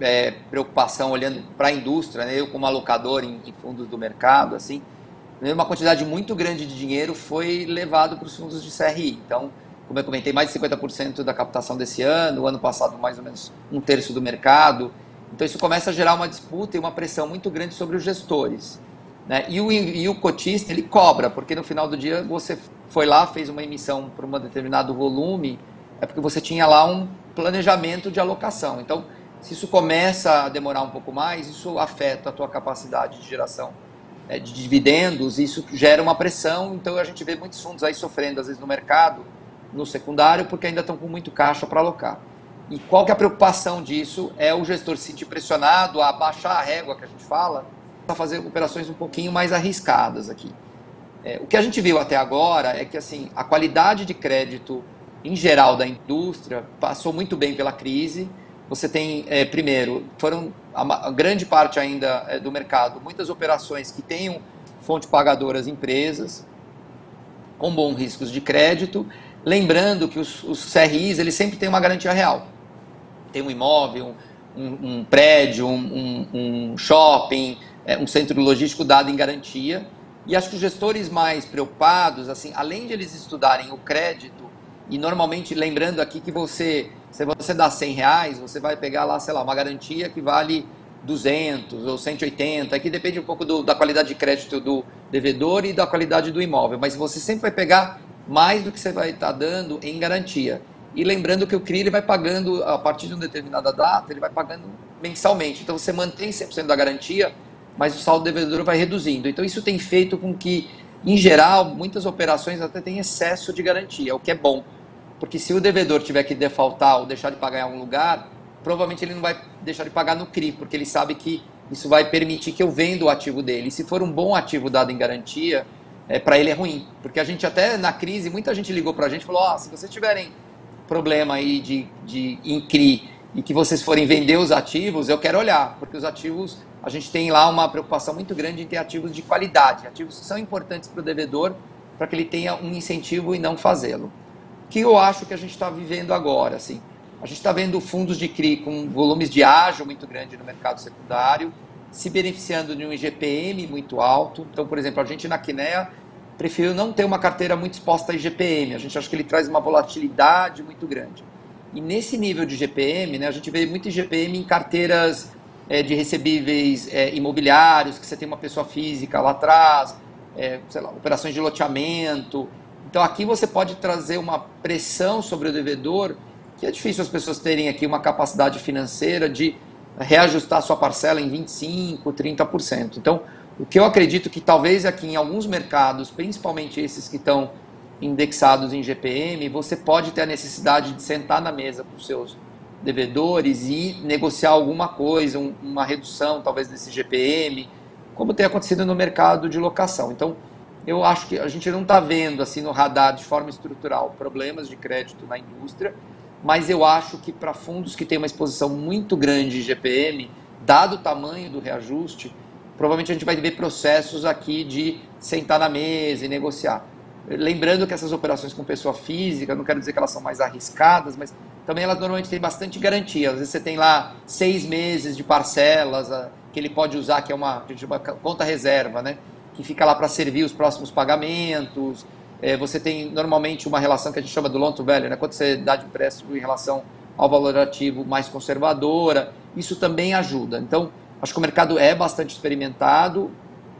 é, preocupação olhando para a indústria, né? eu como alocador em, em, fundos do mercado, assim, né? uma quantidade muito grande de dinheiro foi levado para os fundos de CRI. Então, como eu comentei, mais de 50% da captação desse ano, o ano passado mais ou menos um terço do mercado. Então isso começa a gerar uma disputa e uma pressão muito grande sobre os gestores. Né? E, o, e o cotista ele cobra, porque no final do dia você foi lá, fez uma emissão para um determinado volume, é porque você tinha lá um planejamento de alocação. Então, se isso começa a demorar um pouco mais, isso afeta a tua capacidade de geração né, de dividendos, isso gera uma pressão, então a gente vê muitos fundos aí sofrendo às vezes no mercado, no secundário, porque ainda estão com muito caixa para alocar. E qual que é a preocupação disso? É o gestor se sentir pressionado a baixar a régua que a gente fala, para fazer operações um pouquinho mais arriscadas aqui. É, o que a gente viu até agora é que assim a qualidade de crédito em geral da indústria passou muito bem pela crise, você tem, é, primeiro, foram a, a, grande parte ainda é, do mercado, muitas operações que tenham fonte pagadoras empresas, com bons riscos de crédito, lembrando que os, os CRIs eles sempre têm uma garantia real. Tem um imóvel, um, um prédio, um, um, um shopping, é, um centro logístico dado em garantia. E acho que os gestores mais preocupados, assim, além de eles estudarem o crédito, e normalmente lembrando aqui que você se você dá 100 reais, você vai pegar lá, sei lá, uma garantia que vale 200 ou 180, aqui depende um pouco do, da qualidade de crédito do devedor e da qualidade do imóvel, mas você sempre vai pegar mais do que você vai estar dando em garantia. E lembrando que o CRI ele vai pagando, a partir de uma determinada data, ele vai pagando mensalmente. Então você mantém 100% da garantia, mas o saldo devedor vai reduzindo. Então isso tem feito com que, em geral, muitas operações até têm excesso de garantia, o que é bom. Porque se o devedor tiver que defaultar ou deixar de pagar em algum lugar, provavelmente ele não vai deixar de pagar no CRI, porque ele sabe que isso vai permitir que eu venda o ativo dele. E se for um bom ativo dado em garantia, é, para ele é ruim. Porque a gente até na crise, muita gente ligou para a gente e falou, oh, se vocês tiverem problema aí de, de em CRI e que vocês forem vender os ativos, eu quero olhar, porque os ativos, a gente tem lá uma preocupação muito grande em ter ativos de qualidade, ativos que são importantes para o devedor, para que ele tenha um incentivo e não fazê-lo que eu acho que a gente está vivendo agora. Assim. A gente está vendo fundos de CRI com volumes de ágio muito grande no mercado secundário, se beneficiando de um IGPM muito alto. Então, por exemplo, a gente na Quinea preferiu não ter uma carteira muito exposta a IGPM. A gente acha que ele traz uma volatilidade muito grande. E nesse nível de GPM, né, a gente vê muito GPM em carteiras é, de recebíveis é, imobiliários, que você tem uma pessoa física lá atrás, é, lá, operações de loteamento. Então aqui você pode trazer uma pressão sobre o devedor, que é difícil as pessoas terem aqui uma capacidade financeira de reajustar sua parcela em 25%, 30%. Então, o que eu acredito que talvez aqui em alguns mercados, principalmente esses que estão indexados em GPM, você pode ter a necessidade de sentar na mesa com os seus devedores e negociar alguma coisa, um, uma redução talvez desse GPM, como tem acontecido no mercado de locação. Então, eu acho que a gente não está vendo assim no radar de forma estrutural problemas de crédito na indústria, mas eu acho que para fundos que têm uma exposição muito grande de GPM, dado o tamanho do reajuste, provavelmente a gente vai ver processos aqui de sentar na mesa e negociar. Lembrando que essas operações com pessoa física, não quero dizer que elas são mais arriscadas, mas também elas normalmente têm bastante garantia. Às vezes você tem lá seis meses de parcelas que ele pode usar, que é uma, uma conta reserva, né? Que fica lá para servir os próximos pagamentos. É, você tem normalmente uma relação que a gente chama do loan to value, né? quando você dá de empréstimo em relação ao valor ativo mais conservadora. Isso também ajuda. Então, acho que o mercado é bastante experimentado.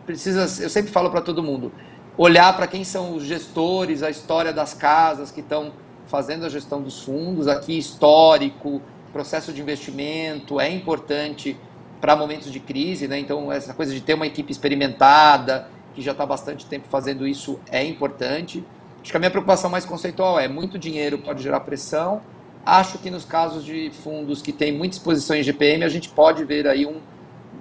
Precisa, eu sempre falo para todo mundo, olhar para quem são os gestores, a história das casas que estão fazendo a gestão dos fundos, aqui histórico, processo de investimento, é importante para momentos de crise, né? Então, essa coisa de ter uma equipe experimentada, que já está bastante tempo fazendo isso, é importante. Acho que a minha preocupação mais conceitual é muito dinheiro pode gerar pressão. Acho que nos casos de fundos que têm muita exposição em GPM, a gente pode ver aí um.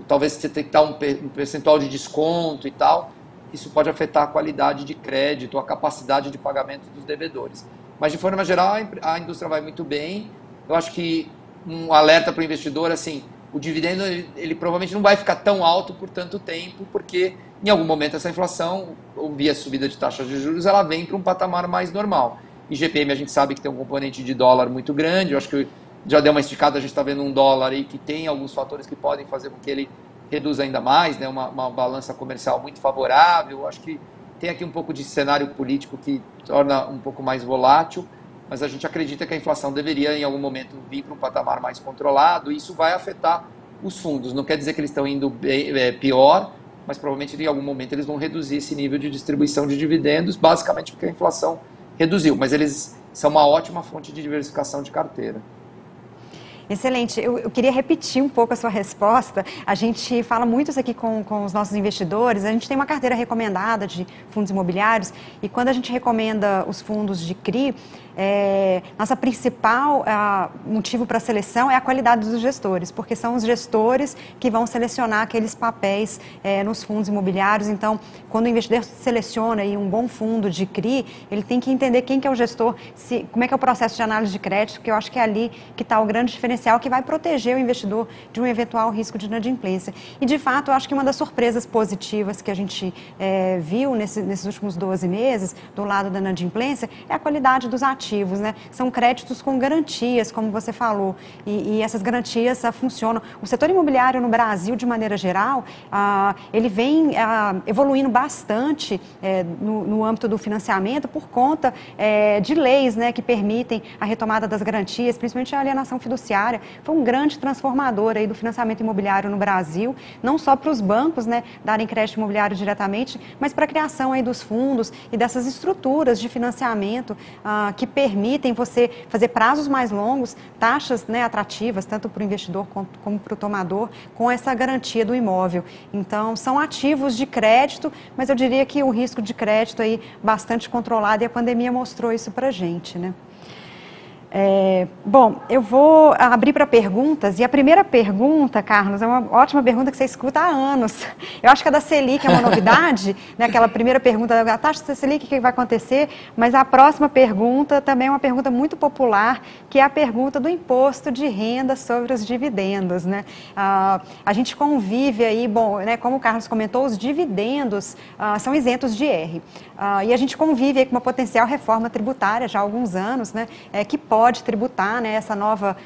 Talvez você tenha que dar um percentual de desconto e tal isso pode afetar a qualidade de crédito, a capacidade de pagamento dos devedores. Mas, de forma geral, a indústria vai muito bem. Eu acho que um alerta para o investidor, assim, o dividendo ele, ele, provavelmente não vai ficar tão alto por tanto tempo, porque em algum momento essa inflação, ou via subida de taxas de juros, ela vem para um patamar mais normal. E GPM a gente sabe que tem um componente de dólar muito grande, eu acho que já deu uma esticada, a gente está vendo um dólar aí que tem alguns fatores que podem fazer com que ele reduz ainda mais, né, uma, uma balança comercial muito favorável. Acho que tem aqui um pouco de cenário político que torna um pouco mais volátil, mas a gente acredita que a inflação deveria em algum momento vir para um patamar mais controlado e isso vai afetar os fundos. Não quer dizer que eles estão indo é, pior, mas provavelmente em algum momento eles vão reduzir esse nível de distribuição de dividendos, basicamente porque a inflação reduziu, mas eles são uma ótima fonte de diversificação de carteira. Excelente. Eu, eu, queria repetir um pouco a sua resposta. A gente fala muito isso aqui com, com os nossos investidores. A gente tem uma carteira recomendada de fundos imobiliários e quando a gente recomenda os fundos de CRI, é, nossa principal a, motivo para a seleção é a qualidade dos gestores, porque são os gestores que vão selecionar aqueles papéis é, nos fundos imobiliários. Então, quando o investidor seleciona aí um bom fundo de CRI, ele tem que entender quem que é o gestor, se, como é que é o processo de análise de crédito, que eu acho que é ali que está o grande diferencial que vai proteger o investidor de um eventual risco de inadimplência. E, de fato, eu acho que uma das surpresas positivas que a gente é, viu nesse, nesses últimos 12 meses, do lado da inadimplência, é a qualidade dos ativos ativos, né? São créditos com garantias, como você falou, e, e essas garantias ah, funcionam. O setor imobiliário no Brasil, de maneira geral, ah, ele vem ah, evoluindo bastante eh, no, no, âmbito do financiamento por conta eh, de leis, né, que permitem a retomada das garantias, principalmente a alienação fiduciária. Foi um grande transformador aí do financiamento imobiliário no Brasil, não só para os bancos, né, darem crédito imobiliário diretamente, mas para a criação aí dos fundos e dessas estruturas de financiamento que permitem você fazer prazos mais longos, taxas né, atrativas, tanto para o investidor como, para o tomador, com essa garantia do imóvel. Então, são ativos de crédito, mas eu diria que o risco de crédito aí bastante controlado e a pandemia mostrou isso para a gente, né? É, bom, eu vou abrir para perguntas. E a primeira pergunta, Carlos, é uma ótima pergunta que você escuta há anos. Eu acho que a da Selic é uma novidade, né? aquela primeira pergunta da taxa da Selic, o que vai acontecer? Mas a próxima pergunta também é uma pergunta muito popular, que é a pergunta do imposto de renda sobre os dividendos. Né? Ah, a gente convive aí, bom, né, como o Carlos comentou, os dividendos ah, são isentos de R. Ah, e a gente convive aí com uma potencial reforma tributária já há alguns anos, né, é, que pode pode tributar, né? Essa nova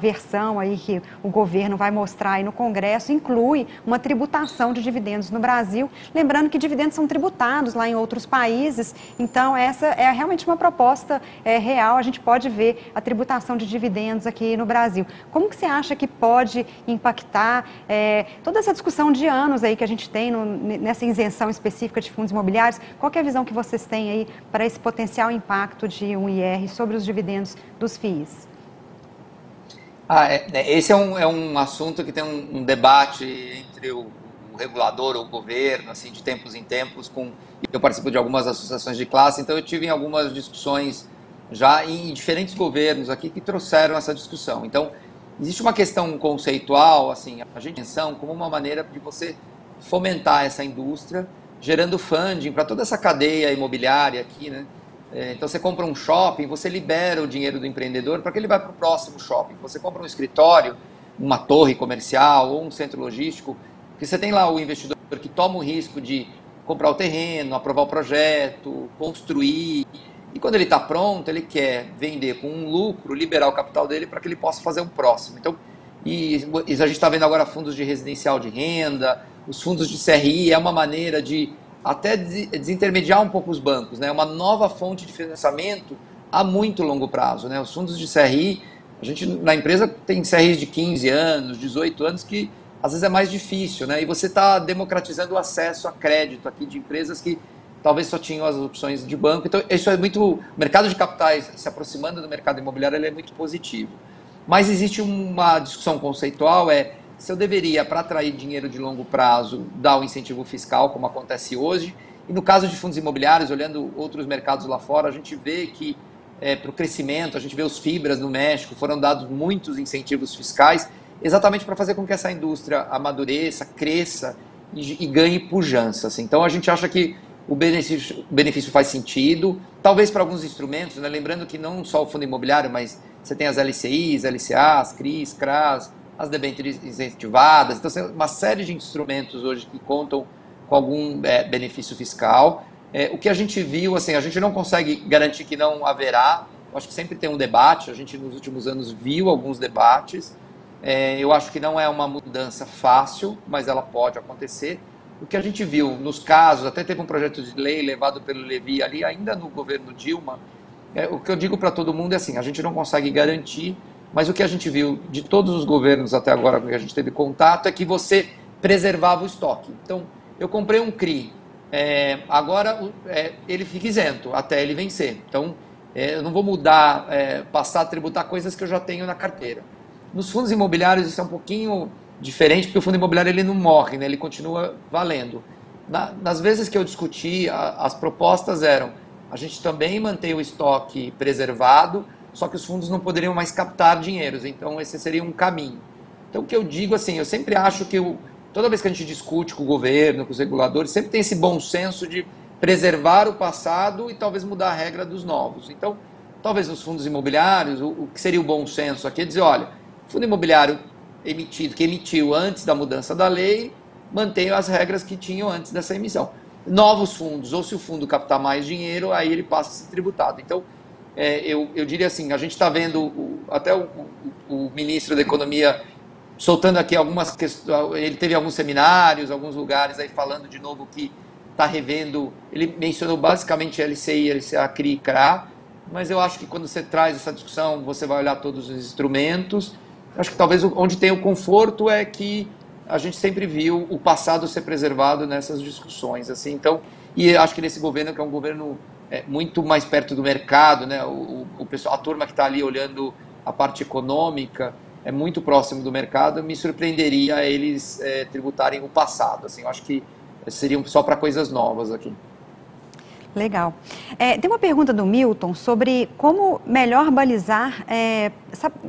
versão aí que o governo vai mostrar aí no Congresso inclui uma tributação de dividendos no Brasil. Lembrando que dividendos são tributados lá em outros países, então essa é realmente uma proposta é, real. A gente pode ver a tributação de dividendos aqui no Brasil. Como que você acha que pode impactar é, toda essa discussão de anos aí que a gente tem no, nessa isenção específica de fundos imobiliários? Qual é a visão que vocês têm aí para esse potencial impacto de um IR sobre os dividendos dos FIIs? Ah, é, é, esse é um, é um assunto que tem um, um debate entre o, o regulador ou o governo, assim, de tempos em tempos. Com, eu participo de algumas associações de classe, então eu tive em algumas discussões já em diferentes governos aqui que trouxeram essa discussão. Então, existe uma questão conceitual, assim, a gente pensão como uma maneira de você fomentar essa indústria, gerando funding para toda essa cadeia imobiliária aqui, né? É, então você compra um shopping, você libera o dinheiro do empreendedor para que ele vá para o próximo shopping. Você compra um escritório, uma torre comercial ou um centro logístico, que você tem lá o investidor que toma o risco de comprar o terreno, aprovar o projeto, construir. E quando ele está pronto, ele quer vender com um lucro, liberar o capital dele para que ele possa fazer um próximo. Então, e, a gente está vendo agora fundos de residencial de renda, os fundos de CRI é uma maneira de até desintermediar um pouco os bancos, né? Uma nova fonte de financiamento a muito longo prazo, né? Os fundos de CRI, a gente na empresa tem CRIs de 15 anos, 18 anos que às vezes é mais difícil, né? E você está democratizando o acesso a crédito aqui de empresas que talvez só tinham as opções de banco. Então, isso é muito. O mercado de capitais se aproximando do mercado imobiliário ele é muito positivo. Mas existe uma discussão conceitual: é se eu deveria, para atrair dinheiro de longo prazo, dar o um incentivo fiscal, como acontece hoje. E no caso de fundos imobiliários, olhando outros mercados lá fora, a gente vê que é, para o crescimento, a gente vê os fibras no México, foram dados muitos incentivos fiscais, exatamente para fazer com que essa indústria amadureça, cresça e, e ganhe pujança. Assim. Então a gente acha que o benefício, o benefício faz sentido, talvez para alguns instrumentos, né? lembrando que não só o fundo imobiliário, mas você tem as LCIs, LCAs, CRIs, CRAs, as debêntures incentivadas. Então, uma série de instrumentos hoje que contam com algum é, benefício fiscal. É, o que a gente viu, assim, a gente não consegue garantir que não haverá. Acho que sempre tem um debate. A gente, nos últimos anos, viu alguns debates. É, eu acho que não é uma mudança fácil, mas ela pode acontecer. O que a gente viu nos casos, até teve um projeto de lei levado pelo Levi ali, ainda no governo Dilma. É, o que eu digo para todo mundo é assim: a gente não consegue garantir mas o que a gente viu de todos os governos até agora que a gente teve contato é que você preservava o estoque. Então, eu comprei um CRI, é, agora é, ele fica isento até ele vencer. Então, é, eu não vou mudar, é, passar a tributar coisas que eu já tenho na carteira. Nos fundos imobiliários isso é um pouquinho diferente, porque o fundo imobiliário ele não morre, né? ele continua valendo. Na, nas vezes que eu discuti, a, as propostas eram a gente também mantém o estoque preservado, só que os fundos não poderiam mais captar dinheiros, então esse seria um caminho. Então o que eu digo assim, eu sempre acho que eu, toda vez que a gente discute com o governo, com os reguladores, sempre tem esse bom senso de preservar o passado e talvez mudar a regra dos novos. Então, talvez nos fundos imobiliários, o, o que seria o bom senso aqui é dizer, olha, fundo imobiliário emitido, que emitiu antes da mudança da lei, mantém as regras que tinham antes dessa emissão. Novos fundos, ou se o fundo captar mais dinheiro, aí ele passa a ser tributado. Então, é, eu, eu diria assim, a gente está vendo o, até o, o, ministro da Economia soltando aqui algumas questões, ele teve alguns seminários, alguns lugares aí falando de novo que está revendo, ele mencionou basicamente LCI, LCA, CRI, CRA, mas eu acho que quando você traz essa discussão, você vai olhar todos os instrumentos, acho que talvez onde tem o conforto é que a gente sempre viu o passado ser preservado nessas discussões, assim, então, e acho que nesse governo, que é um governo é, muito mais perto do mercado, né? O, o pessoal, a turma que está ali olhando a parte econômica é muito próximo do mercado. Me surpreenderia eles é, tributarem o passado. Assim, eu acho que seriam só para coisas novas aqui. Legal. É, tem uma pergunta do Milton sobre como melhor balizar, é,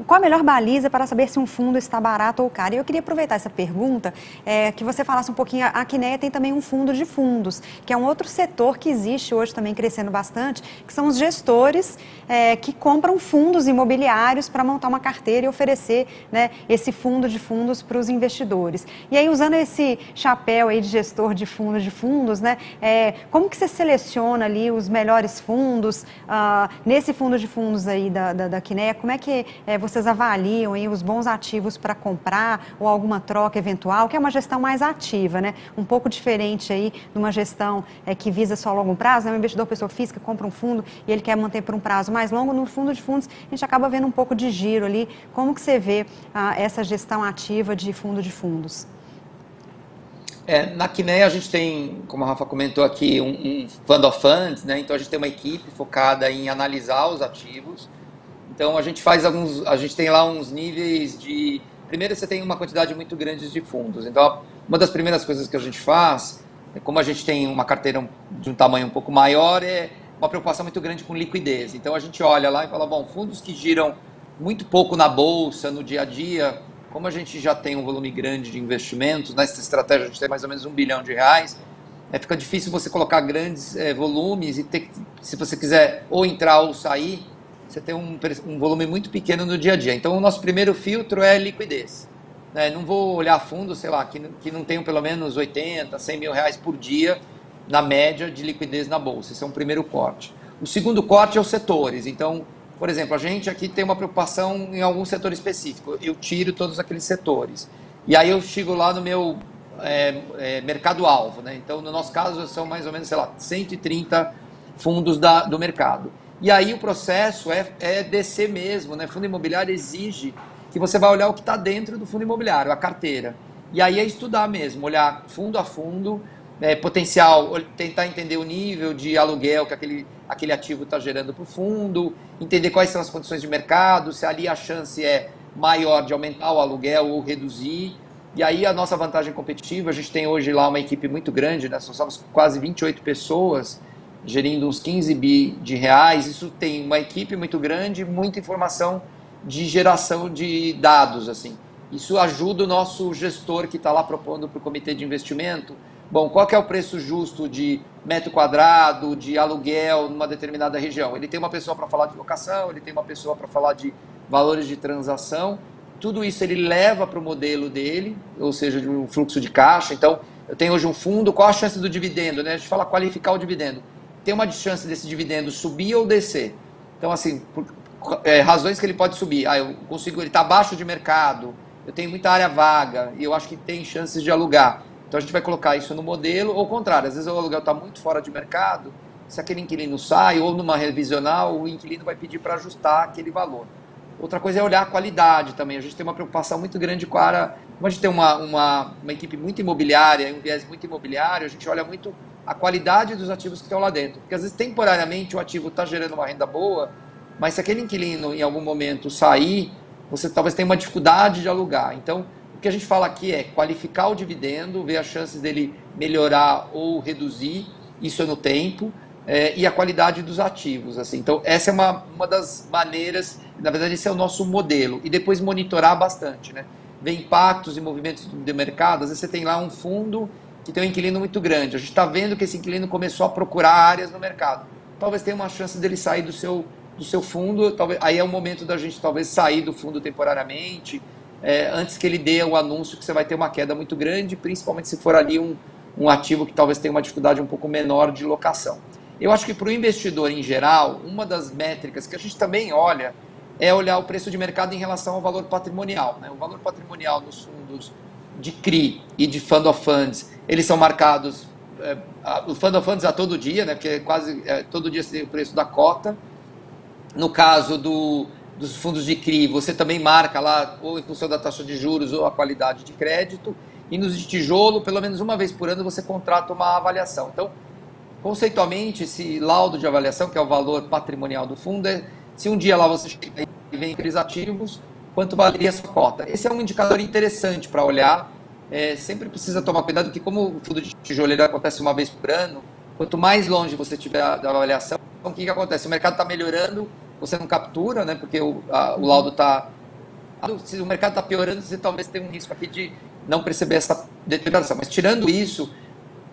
qual a melhor baliza para saber se um fundo está barato ou caro. E eu queria aproveitar essa pergunta, é, que você falasse um pouquinho, a Quineia tem também um fundo de fundos, que é um outro setor que existe hoje também crescendo bastante, que são os gestores é, que compram fundos imobiliários para montar uma carteira e oferecer né, esse fundo de fundos para os investidores. E aí, usando esse chapéu aí de gestor de fundos de fundos, né, é, como que você seleciona seleciona ali os melhores fundos? Uh, nesse fundo de fundos aí da, da, da Quineia, como é que é, vocês avaliam os bons ativos para comprar ou alguma troca eventual, que é uma gestão mais ativa, né? Um pouco diferente aí de uma gestão é, que visa só longo prazo, né? Um investidor pessoa física compra um fundo e ele quer manter por um prazo mais longo. No fundo de fundos, a gente acaba vendo um pouco de giro ali. Como que você vê uh, essa gestão ativa de fundo de fundos? É, na Quineia a gente tem, como a Rafa comentou aqui, um, um fund of funds, né? Então a gente tem uma equipe focada em analisar os ativos. Então a gente faz alguns, a gente tem lá uns níveis de, primeiro você tem uma quantidade muito grande de fundos. Então uma das primeiras coisas que a gente faz, como a gente tem uma carteira de um tamanho um pouco maior, é uma preocupação muito grande com liquidez. Então a gente olha lá e fala, bom, fundos que giram muito pouco na bolsa, no dia a dia, como a gente já tem um volume grande de investimentos, nessa estratégia a gente tem mais ou menos um bilhão de reais, é, fica difícil você colocar grandes é, volumes e ter, se você quiser ou entrar ou sair, você tem um, um, volume muito pequeno no dia a dia. Então o nosso primeiro filtro é liquidez. Né? Não vou olhar fundo, sei lá, que, que não tenham pelo menos 80, 100 mil reais por dia na média de liquidez na bolsa. Esse é um primeiro corte. O segundo corte é os setores. Então, por exemplo, a gente aqui tem uma preocupação em algum setor específico. Eu tiro todos aqueles setores. E aí eu chego lá no meu é, é, mercado-alvo. Né? Então, no nosso caso, são mais ou menos, sei lá, 130 fundos da, do mercado. E aí o processo é, é descer mesmo. Né? Fundo imobiliário exige que você vai olhar o que está dentro do fundo imobiliário, a carteira. E aí é estudar mesmo, olhar fundo a fundo, é, potencial, tentar entender o nível de aluguel que aquele, aquele ativo está gerando para o fundo, entender quais são as condições de mercado, se ali a chance é maior de aumentar o aluguel ou reduzir. E aí a nossa vantagem competitiva, a gente tem hoje lá uma equipe muito grande, né? somos quase 28 pessoas, gerindo uns 15 bi de reais. Isso tem uma equipe muito grande, muita informação de geração de dados. assim. Isso ajuda o nosso gestor que está lá propondo para o comitê de investimento Bom, qual é o preço justo de metro quadrado, de aluguel numa determinada região? Ele tem uma pessoa para falar de locação, ele tem uma pessoa para falar de valores de transação. Tudo isso ele leva para o modelo dele, ou seja, de um fluxo de caixa. Então, eu tenho hoje um fundo, qual a chance do dividendo? Né? A gente fala qualificar o dividendo. Tem uma chance desse dividendo subir ou descer? Então, assim, por, é, razões que ele pode subir. Ah, eu consigo, ele está abaixo de mercado, eu tenho muita área vaga e eu acho que tem chances de alugar. Então a gente vai colocar isso no modelo, ou ao contrário, às vezes o aluguel está muito fora de mercado, se aquele inquilino sai, ou numa revisional, o inquilino vai pedir para ajustar aquele valor. Outra coisa é olhar a qualidade também. A gente tem uma preocupação muito grande com a área. Como a gente tem uma, uma, uma equipe muito imobiliária, um viés muito imobiliário, a gente olha muito a qualidade dos ativos que estão lá dentro. Porque às vezes temporariamente o ativo está gerando uma renda boa, mas se aquele inquilino em algum momento sair, você talvez tenha uma dificuldade de alugar. Então, que a gente fala aqui é qualificar o dividendo, ver as chances dele melhorar ou reduzir, isso é no tempo, é, e a qualidade dos ativos. Assim. Então, essa é uma, uma das maneiras, na verdade, esse é o nosso modelo. E depois monitorar bastante, né? Ver impactos e movimentos de mercado. Às vezes você tem lá um fundo que tem um inquilino muito grande. A gente está vendo que esse inquilino começou a procurar áreas no mercado. Talvez tenha uma chance dele sair do seu, do seu fundo. Talvez, aí é o momento da gente talvez sair do fundo temporariamente é, antes que ele dê o anúncio que você vai ter uma queda muito grande, principalmente se for ali um, um ativo que talvez tenha uma dificuldade um pouco menor de locação. Eu acho que para o investidor em geral, uma das métricas que a gente também olha é olhar o preço de mercado em relação ao valor patrimonial. Né? O valor patrimonial nos fundos de CRI e de Fund of Funds, eles são marcados, é, o Fund of Funds a todo dia, né? porque quase é, todo dia tem o preço da cota. No caso do, dos fundos de CRI, você também marca lá, ou em função da taxa de juros ou a qualidade de crédito. E nos de tijolo, pelo menos uma vez por ano, você contrata uma avaliação. Então, conceitualmente, esse laudo de avaliação, que é o valor patrimonial do fundo, é se um dia lá você chega e vem aqueles ativos, quanto valeria a sua cota. Esse é um indicador interessante para olhar. É, sempre precisa tomar cuidado, que como o fundo de tijolo acontece uma vez por ano, quanto mais longe você tiver da avaliação, o que, que acontece? O mercado está melhorando, você não captura, né? Porque o, a, o laudo está. Se o mercado está piorando, você talvez tenha um risco aqui de não perceber essa deterioração. Mas tirando isso,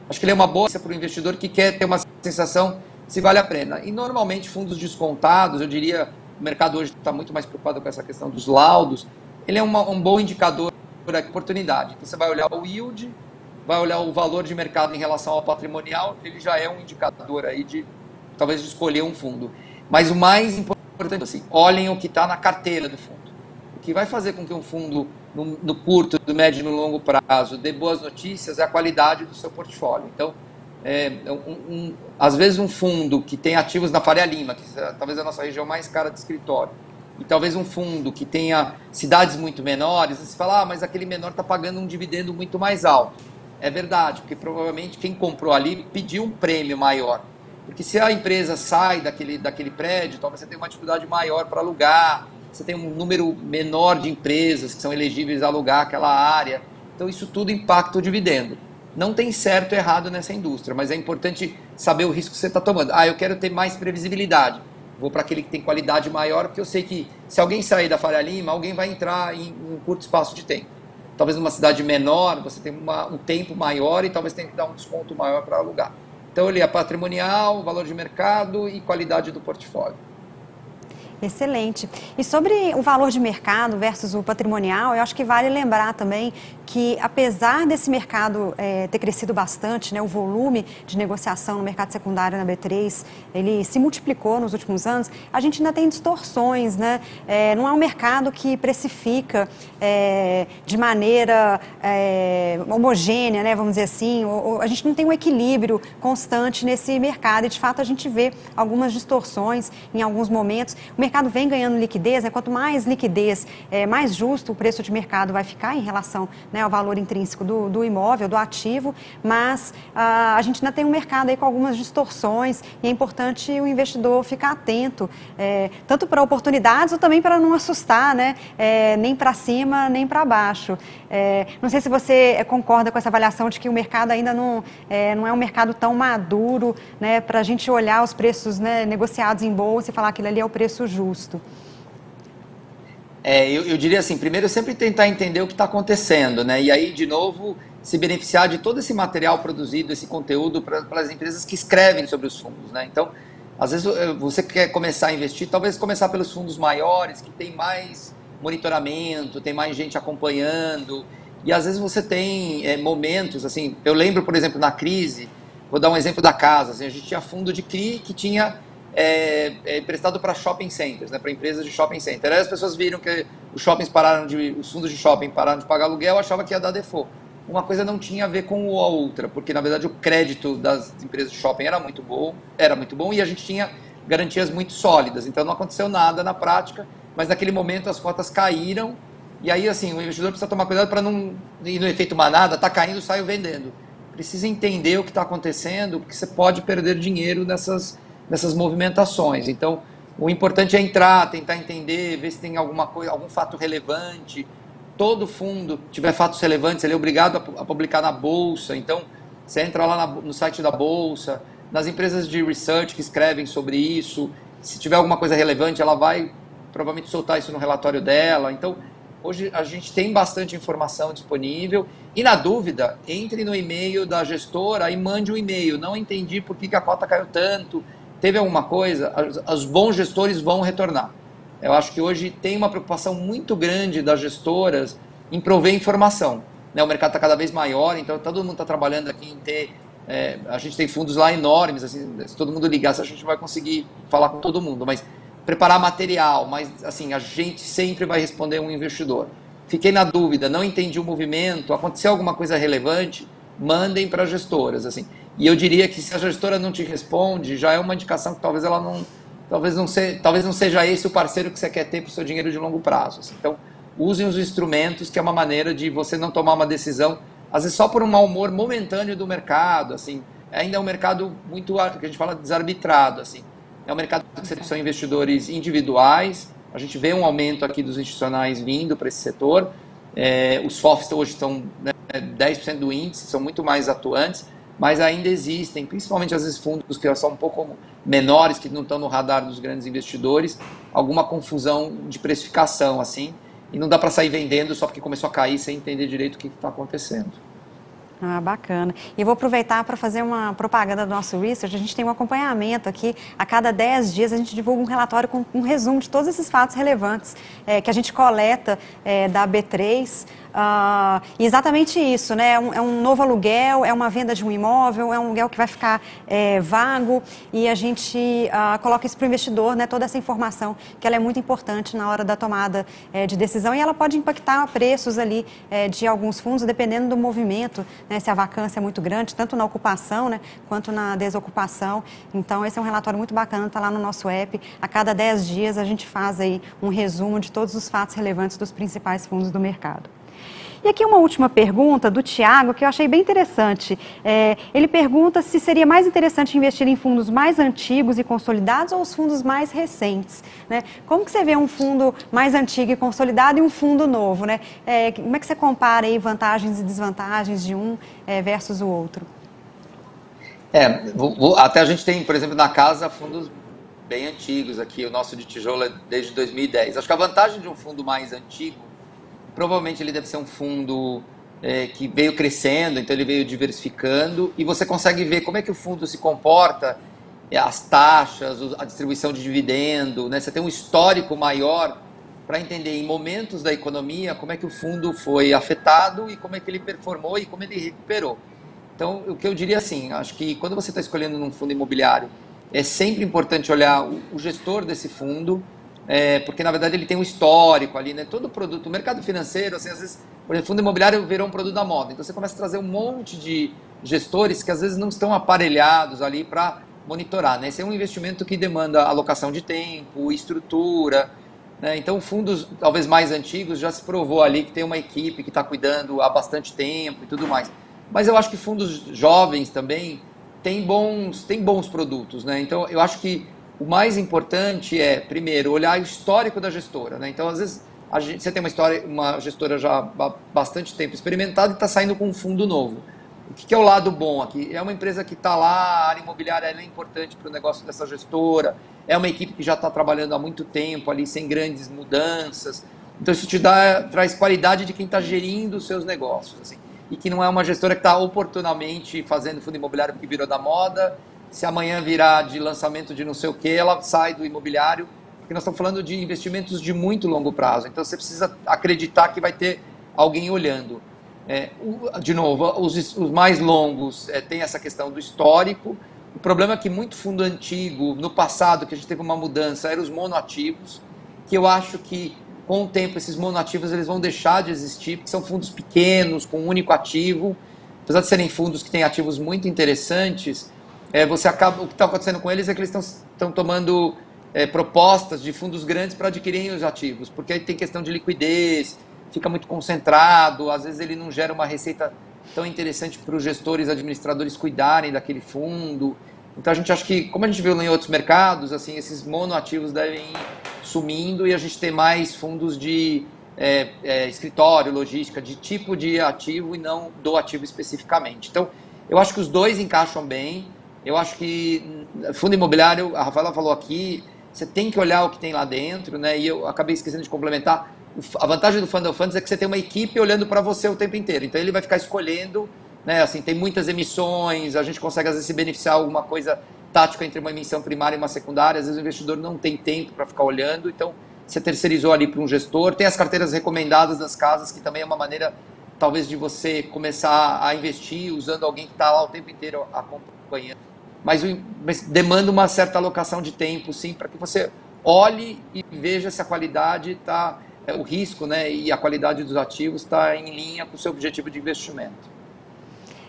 acho que ele é uma boa para o investidor que quer ter uma sensação se vale a pena. E normalmente fundos descontados, eu diria, o mercado hoje está muito mais preocupado com essa questão dos laudos, ele é uma, um bom indicador de oportunidade. Então você vai olhar o yield vai olhar o valor de mercado em relação ao patrimonial, ele já é um indicador aí de talvez de escolher um fundo. Mas o mais importante, assim, olhem o que está na carteira do fundo. O que vai fazer com que um fundo no, no curto, do médio e no longo prazo dê boas notícias é a qualidade do seu portfólio. Então, é, um, um, às vezes um fundo que tem ativos na Faria Lima, que é, talvez a nossa região mais cara de escritório, e talvez um fundo que tenha cidades muito menores, você fala, ah, mas aquele menor está pagando um dividendo muito mais alto. É verdade, porque provavelmente quem comprou ali pediu um prêmio maior. Porque se a empresa sai daquele, daquele prédio, talvez você tenha uma dificuldade maior para alugar, você tem um número menor de empresas que são elegíveis a alugar aquela área. Então isso tudo impacta o dividendo. Não tem certo e errado nessa indústria, mas é importante saber o risco que você está tomando. Ah, eu quero ter mais previsibilidade. Vou para aquele que tem qualidade maior, porque eu sei que se alguém sair da Faria Lima, alguém vai entrar em um curto espaço de tempo. Talvez numa cidade menor, você tem uma, um tempo maior e talvez tenha que dar um desconto maior para alugar. Então, ele é patrimonial, valor de mercado e qualidade do portfólio. Excelente. E sobre o valor de mercado versus o patrimonial, eu acho que vale lembrar também que, apesar desse mercado é, ter crescido bastante, né, o volume de negociação no mercado secundário na B3, ele se multiplicou nos últimos anos, a gente ainda tem distorções, né? É, não é um mercado que precifica é, de maneira homogênea, né, vamos dizer assim, ou, ou, a gente não tem um equilíbrio constante nesse mercado e, de fato, a gente vê algumas distorções em alguns momentos. O mercado vem ganhando liquidez, né? quanto mais liquidez, é, mais justo o preço de mercado vai ficar em relação né, ao valor intrínseco do, do imóvel, do ativo, mas ah, a gente ainda tem um mercado aí com algumas distorções e é importante o investidor ficar atento, é, tanto para oportunidades ou também para não assustar, né? É, nem para cima, nem para baixo. É, não sei se você concorda com essa avaliação de que o mercado ainda não é, não é um mercado tão maduro né, para a gente olhar os preços né, negociados em bolsa e falar que aquilo ali é o preço justo? É, eu, eu, diria assim, primeiro sempre tentar entender o que está acontecendo, né? E aí, de novo, se beneficiar de todo esse material produzido, esse conteúdo para as empresas que escrevem sobre os fundos, né? Então, às vezes você quer começar a investir, talvez começar pelos fundos maiores, que tem mais monitoramento, tem mais gente acompanhando, e às vezes você tem é, momentos, assim, eu lembro, por exemplo, na crise, vou dar um exemplo da casa, assim, a gente tinha fundo de CRI que tinha é, é emprestado para shopping centers, né, para empresas de shopping center. Aí as pessoas viram que os shoppings pararam de, os fundos de shopping pararam de pagar aluguel, achava que ia dar default. Uma coisa não tinha a ver com a outra, porque na verdade o crédito das empresas de shopping era muito bom, era muito bom e a gente tinha garantias muito sólidas. Então não aconteceu nada na prática, mas naquele momento as cotas caíram e aí assim o investidor precisa tomar cuidado para não ir no efeito manada, tá caindo, saiu vendendo. Precisa entender o que está acontecendo, porque você pode perder dinheiro nessas nessas movimentações. Então, o importante é entrar, tentar entender, ver se tem alguma coisa, algum fato relevante. Todo fundo tiver fatos relevantes, ele é obrigado a, publicar na bolsa. Então, você entra lá no site da bolsa, nas empresas de research que escrevem sobre isso. Se tiver alguma coisa relevante, ela vai provavelmente soltar isso no relatório dela. Então, hoje a gente tem bastante informação disponível. E na dúvida, entre no e-mail da gestora e mande um e-mail. Não entendi por que a cota caiu tanto teve alguma coisa, os bons gestores vão retornar. Eu acho que hoje tem uma preocupação muito grande das gestoras em prover informação. Né? O mercado está cada vez maior, então todo mundo está trabalhando aqui em ter. É, a gente tem fundos lá enormes, assim, se todo mundo ligasse, a gente vai conseguir falar com todo mundo. Mas preparar material, mas assim, a gente sempre vai responder um investidor. Fiquei na dúvida, não entendi o movimento, aconteceu alguma coisa relevante, mandem para gestoras. Assim. E eu diria que se a gestora não te responde, já é uma indicação que talvez ela não, talvez não, se, talvez não seja esse o parceiro que você quer ter para o seu dinheiro de longo prazo. Assim. Então, usem os instrumentos, que é uma maneira de você não tomar uma decisão, às vezes só por um mau humor momentâneo do mercado. Assim, ainda é um mercado muito, que a gente fala desarbitrado. Assim. É um mercado que são investidores individuais. A gente vê um aumento aqui dos institucionais vindo para esse setor. É, os FOFs hoje estão né, 10% do índice, são muito mais atuantes mas ainda existem, principalmente às vezes fundos que são um pouco menores, que não estão no radar dos grandes investidores, alguma confusão de precificação, assim, e não dá para sair vendendo só porque começou a cair sem entender direito o que está acontecendo. Ah, bacana. E vou aproveitar para fazer uma propaganda do nosso research. A gente tem um acompanhamento aqui. A cada 10 dias a gente divulga um relatório com um resumo de todos esses fatos relevantes é, que a gente coleta é, da B3 Uh, exatamente isso, né? É um, é um, novo aluguel, é uma venda de um imóvel, é um aluguel que vai ficar é, vago e a gente uh, coloca isso para o investidor, né? Toda essa informação que ela é muito importante na hora da tomada é, de decisão e ela pode impactar preços ali é, de alguns fundos, dependendo do movimento, né? Se a vacância é muito grande, tanto na ocupação, né? Quanto na desocupação. Então, esse é um relatório muito bacana, está lá no nosso app. A cada 10 dias a gente faz aí um resumo de todos os fatos relevantes dos principais fundos do mercado. E aqui uma última pergunta do Tiago, que eu achei bem interessante. É, ele pergunta se seria mais interessante investir em fundos mais antigos e consolidados ou os fundos mais recentes. Né? Como que você vê um fundo mais antigo e consolidado e um fundo novo? Né? É, como é que você compara aí vantagens e desvantagens de um é, versus o outro? É, vou, vou, até a gente tem, por exemplo, na casa fundos bem antigos aqui, o nosso de tijolo é desde 2010. Acho que a vantagem de um fundo mais antigo Provavelmente ele deve ser um fundo é, que veio crescendo, então ele veio diversificando e você consegue ver como é que o fundo se comporta, é, as taxas, a distribuição de dividendo, né? Você tem um histórico maior para entender em momentos da economia como é que o fundo foi afetado e como é que ele performou e como ele recuperou. Então, o que eu diria assim, acho que quando você está escolhendo um fundo imobiliário, é sempre importante olhar o, o gestor desse fundo, é, porque na verdade ele tem um histórico ali, né? Todo produto, o mercado financeiro, assim, às vezes, por exemplo, fundo imobiliário virou um produto da moda. Então você começa a trazer um monte de gestores que às vezes não estão aparelhados ali para monitorar, né? Esse é um investimento que demanda alocação de tempo, estrutura, né? Então fundos talvez mais antigos já se provou ali que tem uma equipe que está cuidando há bastante tempo e tudo mais. Mas eu acho que fundos jovens também têm bons, têm bons produtos, né? Então eu acho que o mais importante é, primeiro, olhar o histórico da gestora. Né? Então, às vezes, gente, você tem uma, história, uma gestora já há bastante tempo experimentada e está saindo com um fundo novo. O que, que, é o lado bom aqui? É uma empresa que está lá, a área imobiliária é importante para o negócio dessa gestora, é uma equipe que já está trabalhando há muito tempo ali, sem grandes mudanças. Então, isso te dá, traz qualidade de quem está gerindo os seus negócios. Assim. E que não é uma gestora que está oportunamente fazendo fundo imobiliário porque virou da moda se amanhã virar de lançamento de não sei o que, ela sai do imobiliário, porque nós estamos falando de investimentos de muito longo prazo. Então você precisa acreditar que vai ter alguém olhando. É, o, de novo, os, os mais longos é, tem essa questão do histórico. O problema é que muito fundo antigo, no passado, que a gente teve uma mudança, eram os monoativos, que eu acho que com o tempo esses monoativos eles vão deixar de existir, porque são fundos pequenos, com um único ativo. Apesar de serem fundos que têm ativos muito interessantes, é, você acaba, o que está acontecendo com eles é que eles estão tomando é, propostas de fundos grandes para adquirirem os ativos, porque aí tem questão de liquidez, fica muito concentrado, às vezes ele não gera uma receita tão interessante para os gestores, administradores cuidarem daquele fundo. Então a gente acha que, como a gente viu em outros mercados, assim, esses monoativos devem ir sumindo e a gente ter mais fundos de é, é, escritório, logística, de tipo de ativo e não do ativo especificamente. Então, eu acho que os dois encaixam bem. Eu acho que fundo imobiliário, a Rafaela falou aqui, você tem que olhar o que tem lá dentro, né? E eu acabei esquecendo de complementar. A vantagem do Fund of Funds é que você tem uma equipe olhando para você o tempo inteiro. Então ele vai ficar escolhendo, né? Assim, tem muitas emissões, a gente consegue às vezes se beneficiar alguma coisa tática entre uma emissão primária e uma secundária. Às vezes o investidor não tem tempo para ficar olhando, então você terceirizou ali para um gestor. Tem as carteiras recomendadas das casas, que também é uma maneira talvez de você começar a investir usando alguém que está lá o tempo inteiro acompanhando mas, mas demanda uma certa alocação de tempo, sim, para que você olhe e veja se a qualidade está, é, o risco né, e a qualidade dos ativos está em linha com o seu objetivo de investimento.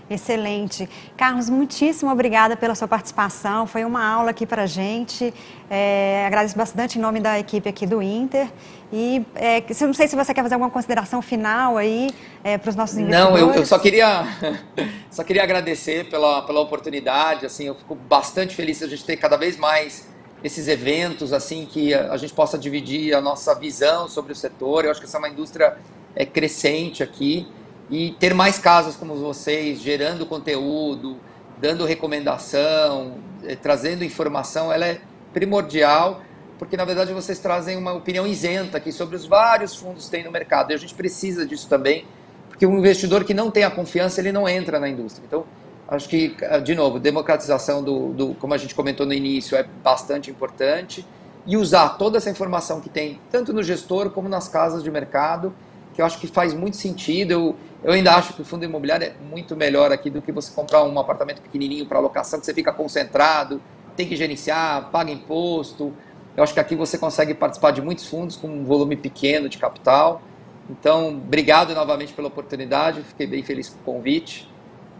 Excelente. Carlos, muitíssimo obrigada pela sua participação. Foi uma aula aqui para a gente. É, agradeço bastante em nome da equipe aqui do Inter. E é, não sei se você quer fazer alguma consideração final aí é, para os nossos investidores. Não, eu, eu, só queria só queria agradecer pela, pela oportunidade. Assim, eu fico bastante feliz de a gente ter cada vez mais esses eventos, assim, que a, a gente possa dividir a nossa visão sobre o setor. Eu acho que essa é uma indústria é, crescente aqui e ter mais casas como vocês, gerando conteúdo, dando recomendação, eh, trazendo informação, ela é primordial, porque na verdade vocês trazem uma opinião isenta aqui sobre os vários fundos que tem no mercado. E a gente precisa disso também, porque um investidor que não tem a confiança, ele não entra na indústria. Então, acho que, ah, de novo, democratização do, do como a gente comentou no início, é bastante importante. E usar toda essa informação que tem, tanto no gestor como nas casas de mercado, que eu acho que faz muito sentido. Eu, eu ainda acho que o fundo imobiliário é muito melhor aqui do que você comprar um apartamento pequenininho para locação, que você fica concentrado, tem que gerenciar, paga imposto. Eu acho que aqui você consegue participar de muitos fundos com um volume pequeno de capital. Então, obrigado novamente pela oportunidade, fiquei bem feliz com o convite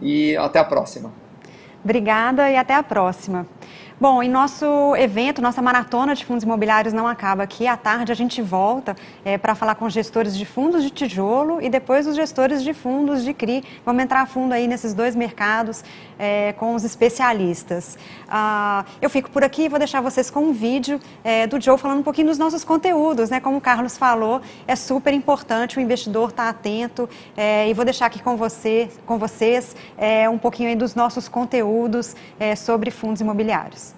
e até a próxima. Obrigada e até a próxima. Bom, e nosso evento, nossa maratona de fundos imobiliários não acaba aqui. À tarde a gente volta é, para falar com gestores de fundos de tijolo e depois os gestores de fundos de CRI. Vamos entrar a fundo aí nesses dois mercados é, com os especialistas. Ah, eu fico por aqui e vou deixar vocês com um vídeo é, do Joe falando um pouquinho dos nossos conteúdos. Né? Como o Carlos falou, é super importante o investidor estar tá atento é, e vou deixar aqui com, você, com vocês é, um pouquinho aí dos nossos conteúdos é, sobre fundos imobiliários.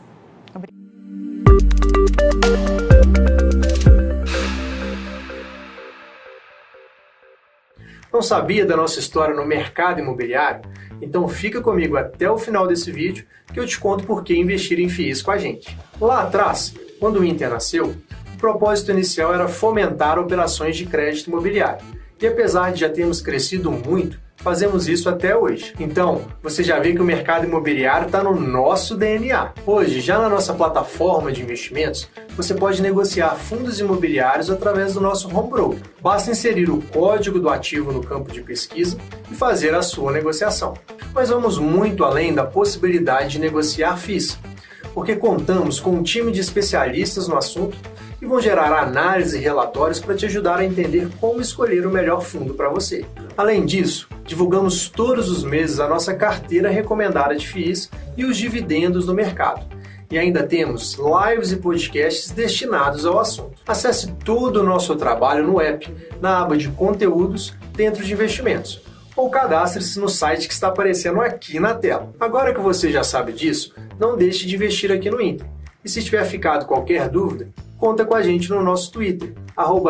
Não sabia da nossa história no mercado imobiliário? Então fica comigo até o final desse vídeo que eu te conto por que investir em FIIs com a gente. Lá atrás, quando o Inter nasceu, o propósito inicial era fomentar operações de crédito imobiliário. E apesar de já termos crescido muito, fazemos isso até hoje. Então, você já vê que o mercado imobiliário está no nosso DNA. Hoje, já na nossa plataforma de investimentos, você pode negociar fundos imobiliários através do nosso home broker. Basta inserir o código do ativo no campo de pesquisa e fazer a sua negociação. Mas vamos muito além da possibilidade de negociar FIIs, porque contamos com um time de especialistas no assunto e vão gerar análise e relatórios para te ajudar a entender como escolher o melhor fundo para você. Além disso, divulgamos todos os meses a nossa carteira recomendada de FIIs e os dividendos do mercado. E ainda temos lives e podcasts destinados ao assunto. Acesse todo o nosso trabalho no app, na aba de conteúdos, dentro de investimentos. Ou cadastre-se no site que está aparecendo aqui na tela. Agora que você já sabe disso, não deixe de investir aqui no Inter. E se tiver ficado qualquer dúvida, conta com a gente no nosso Twitter,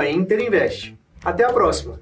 Interinvest. Até a próxima!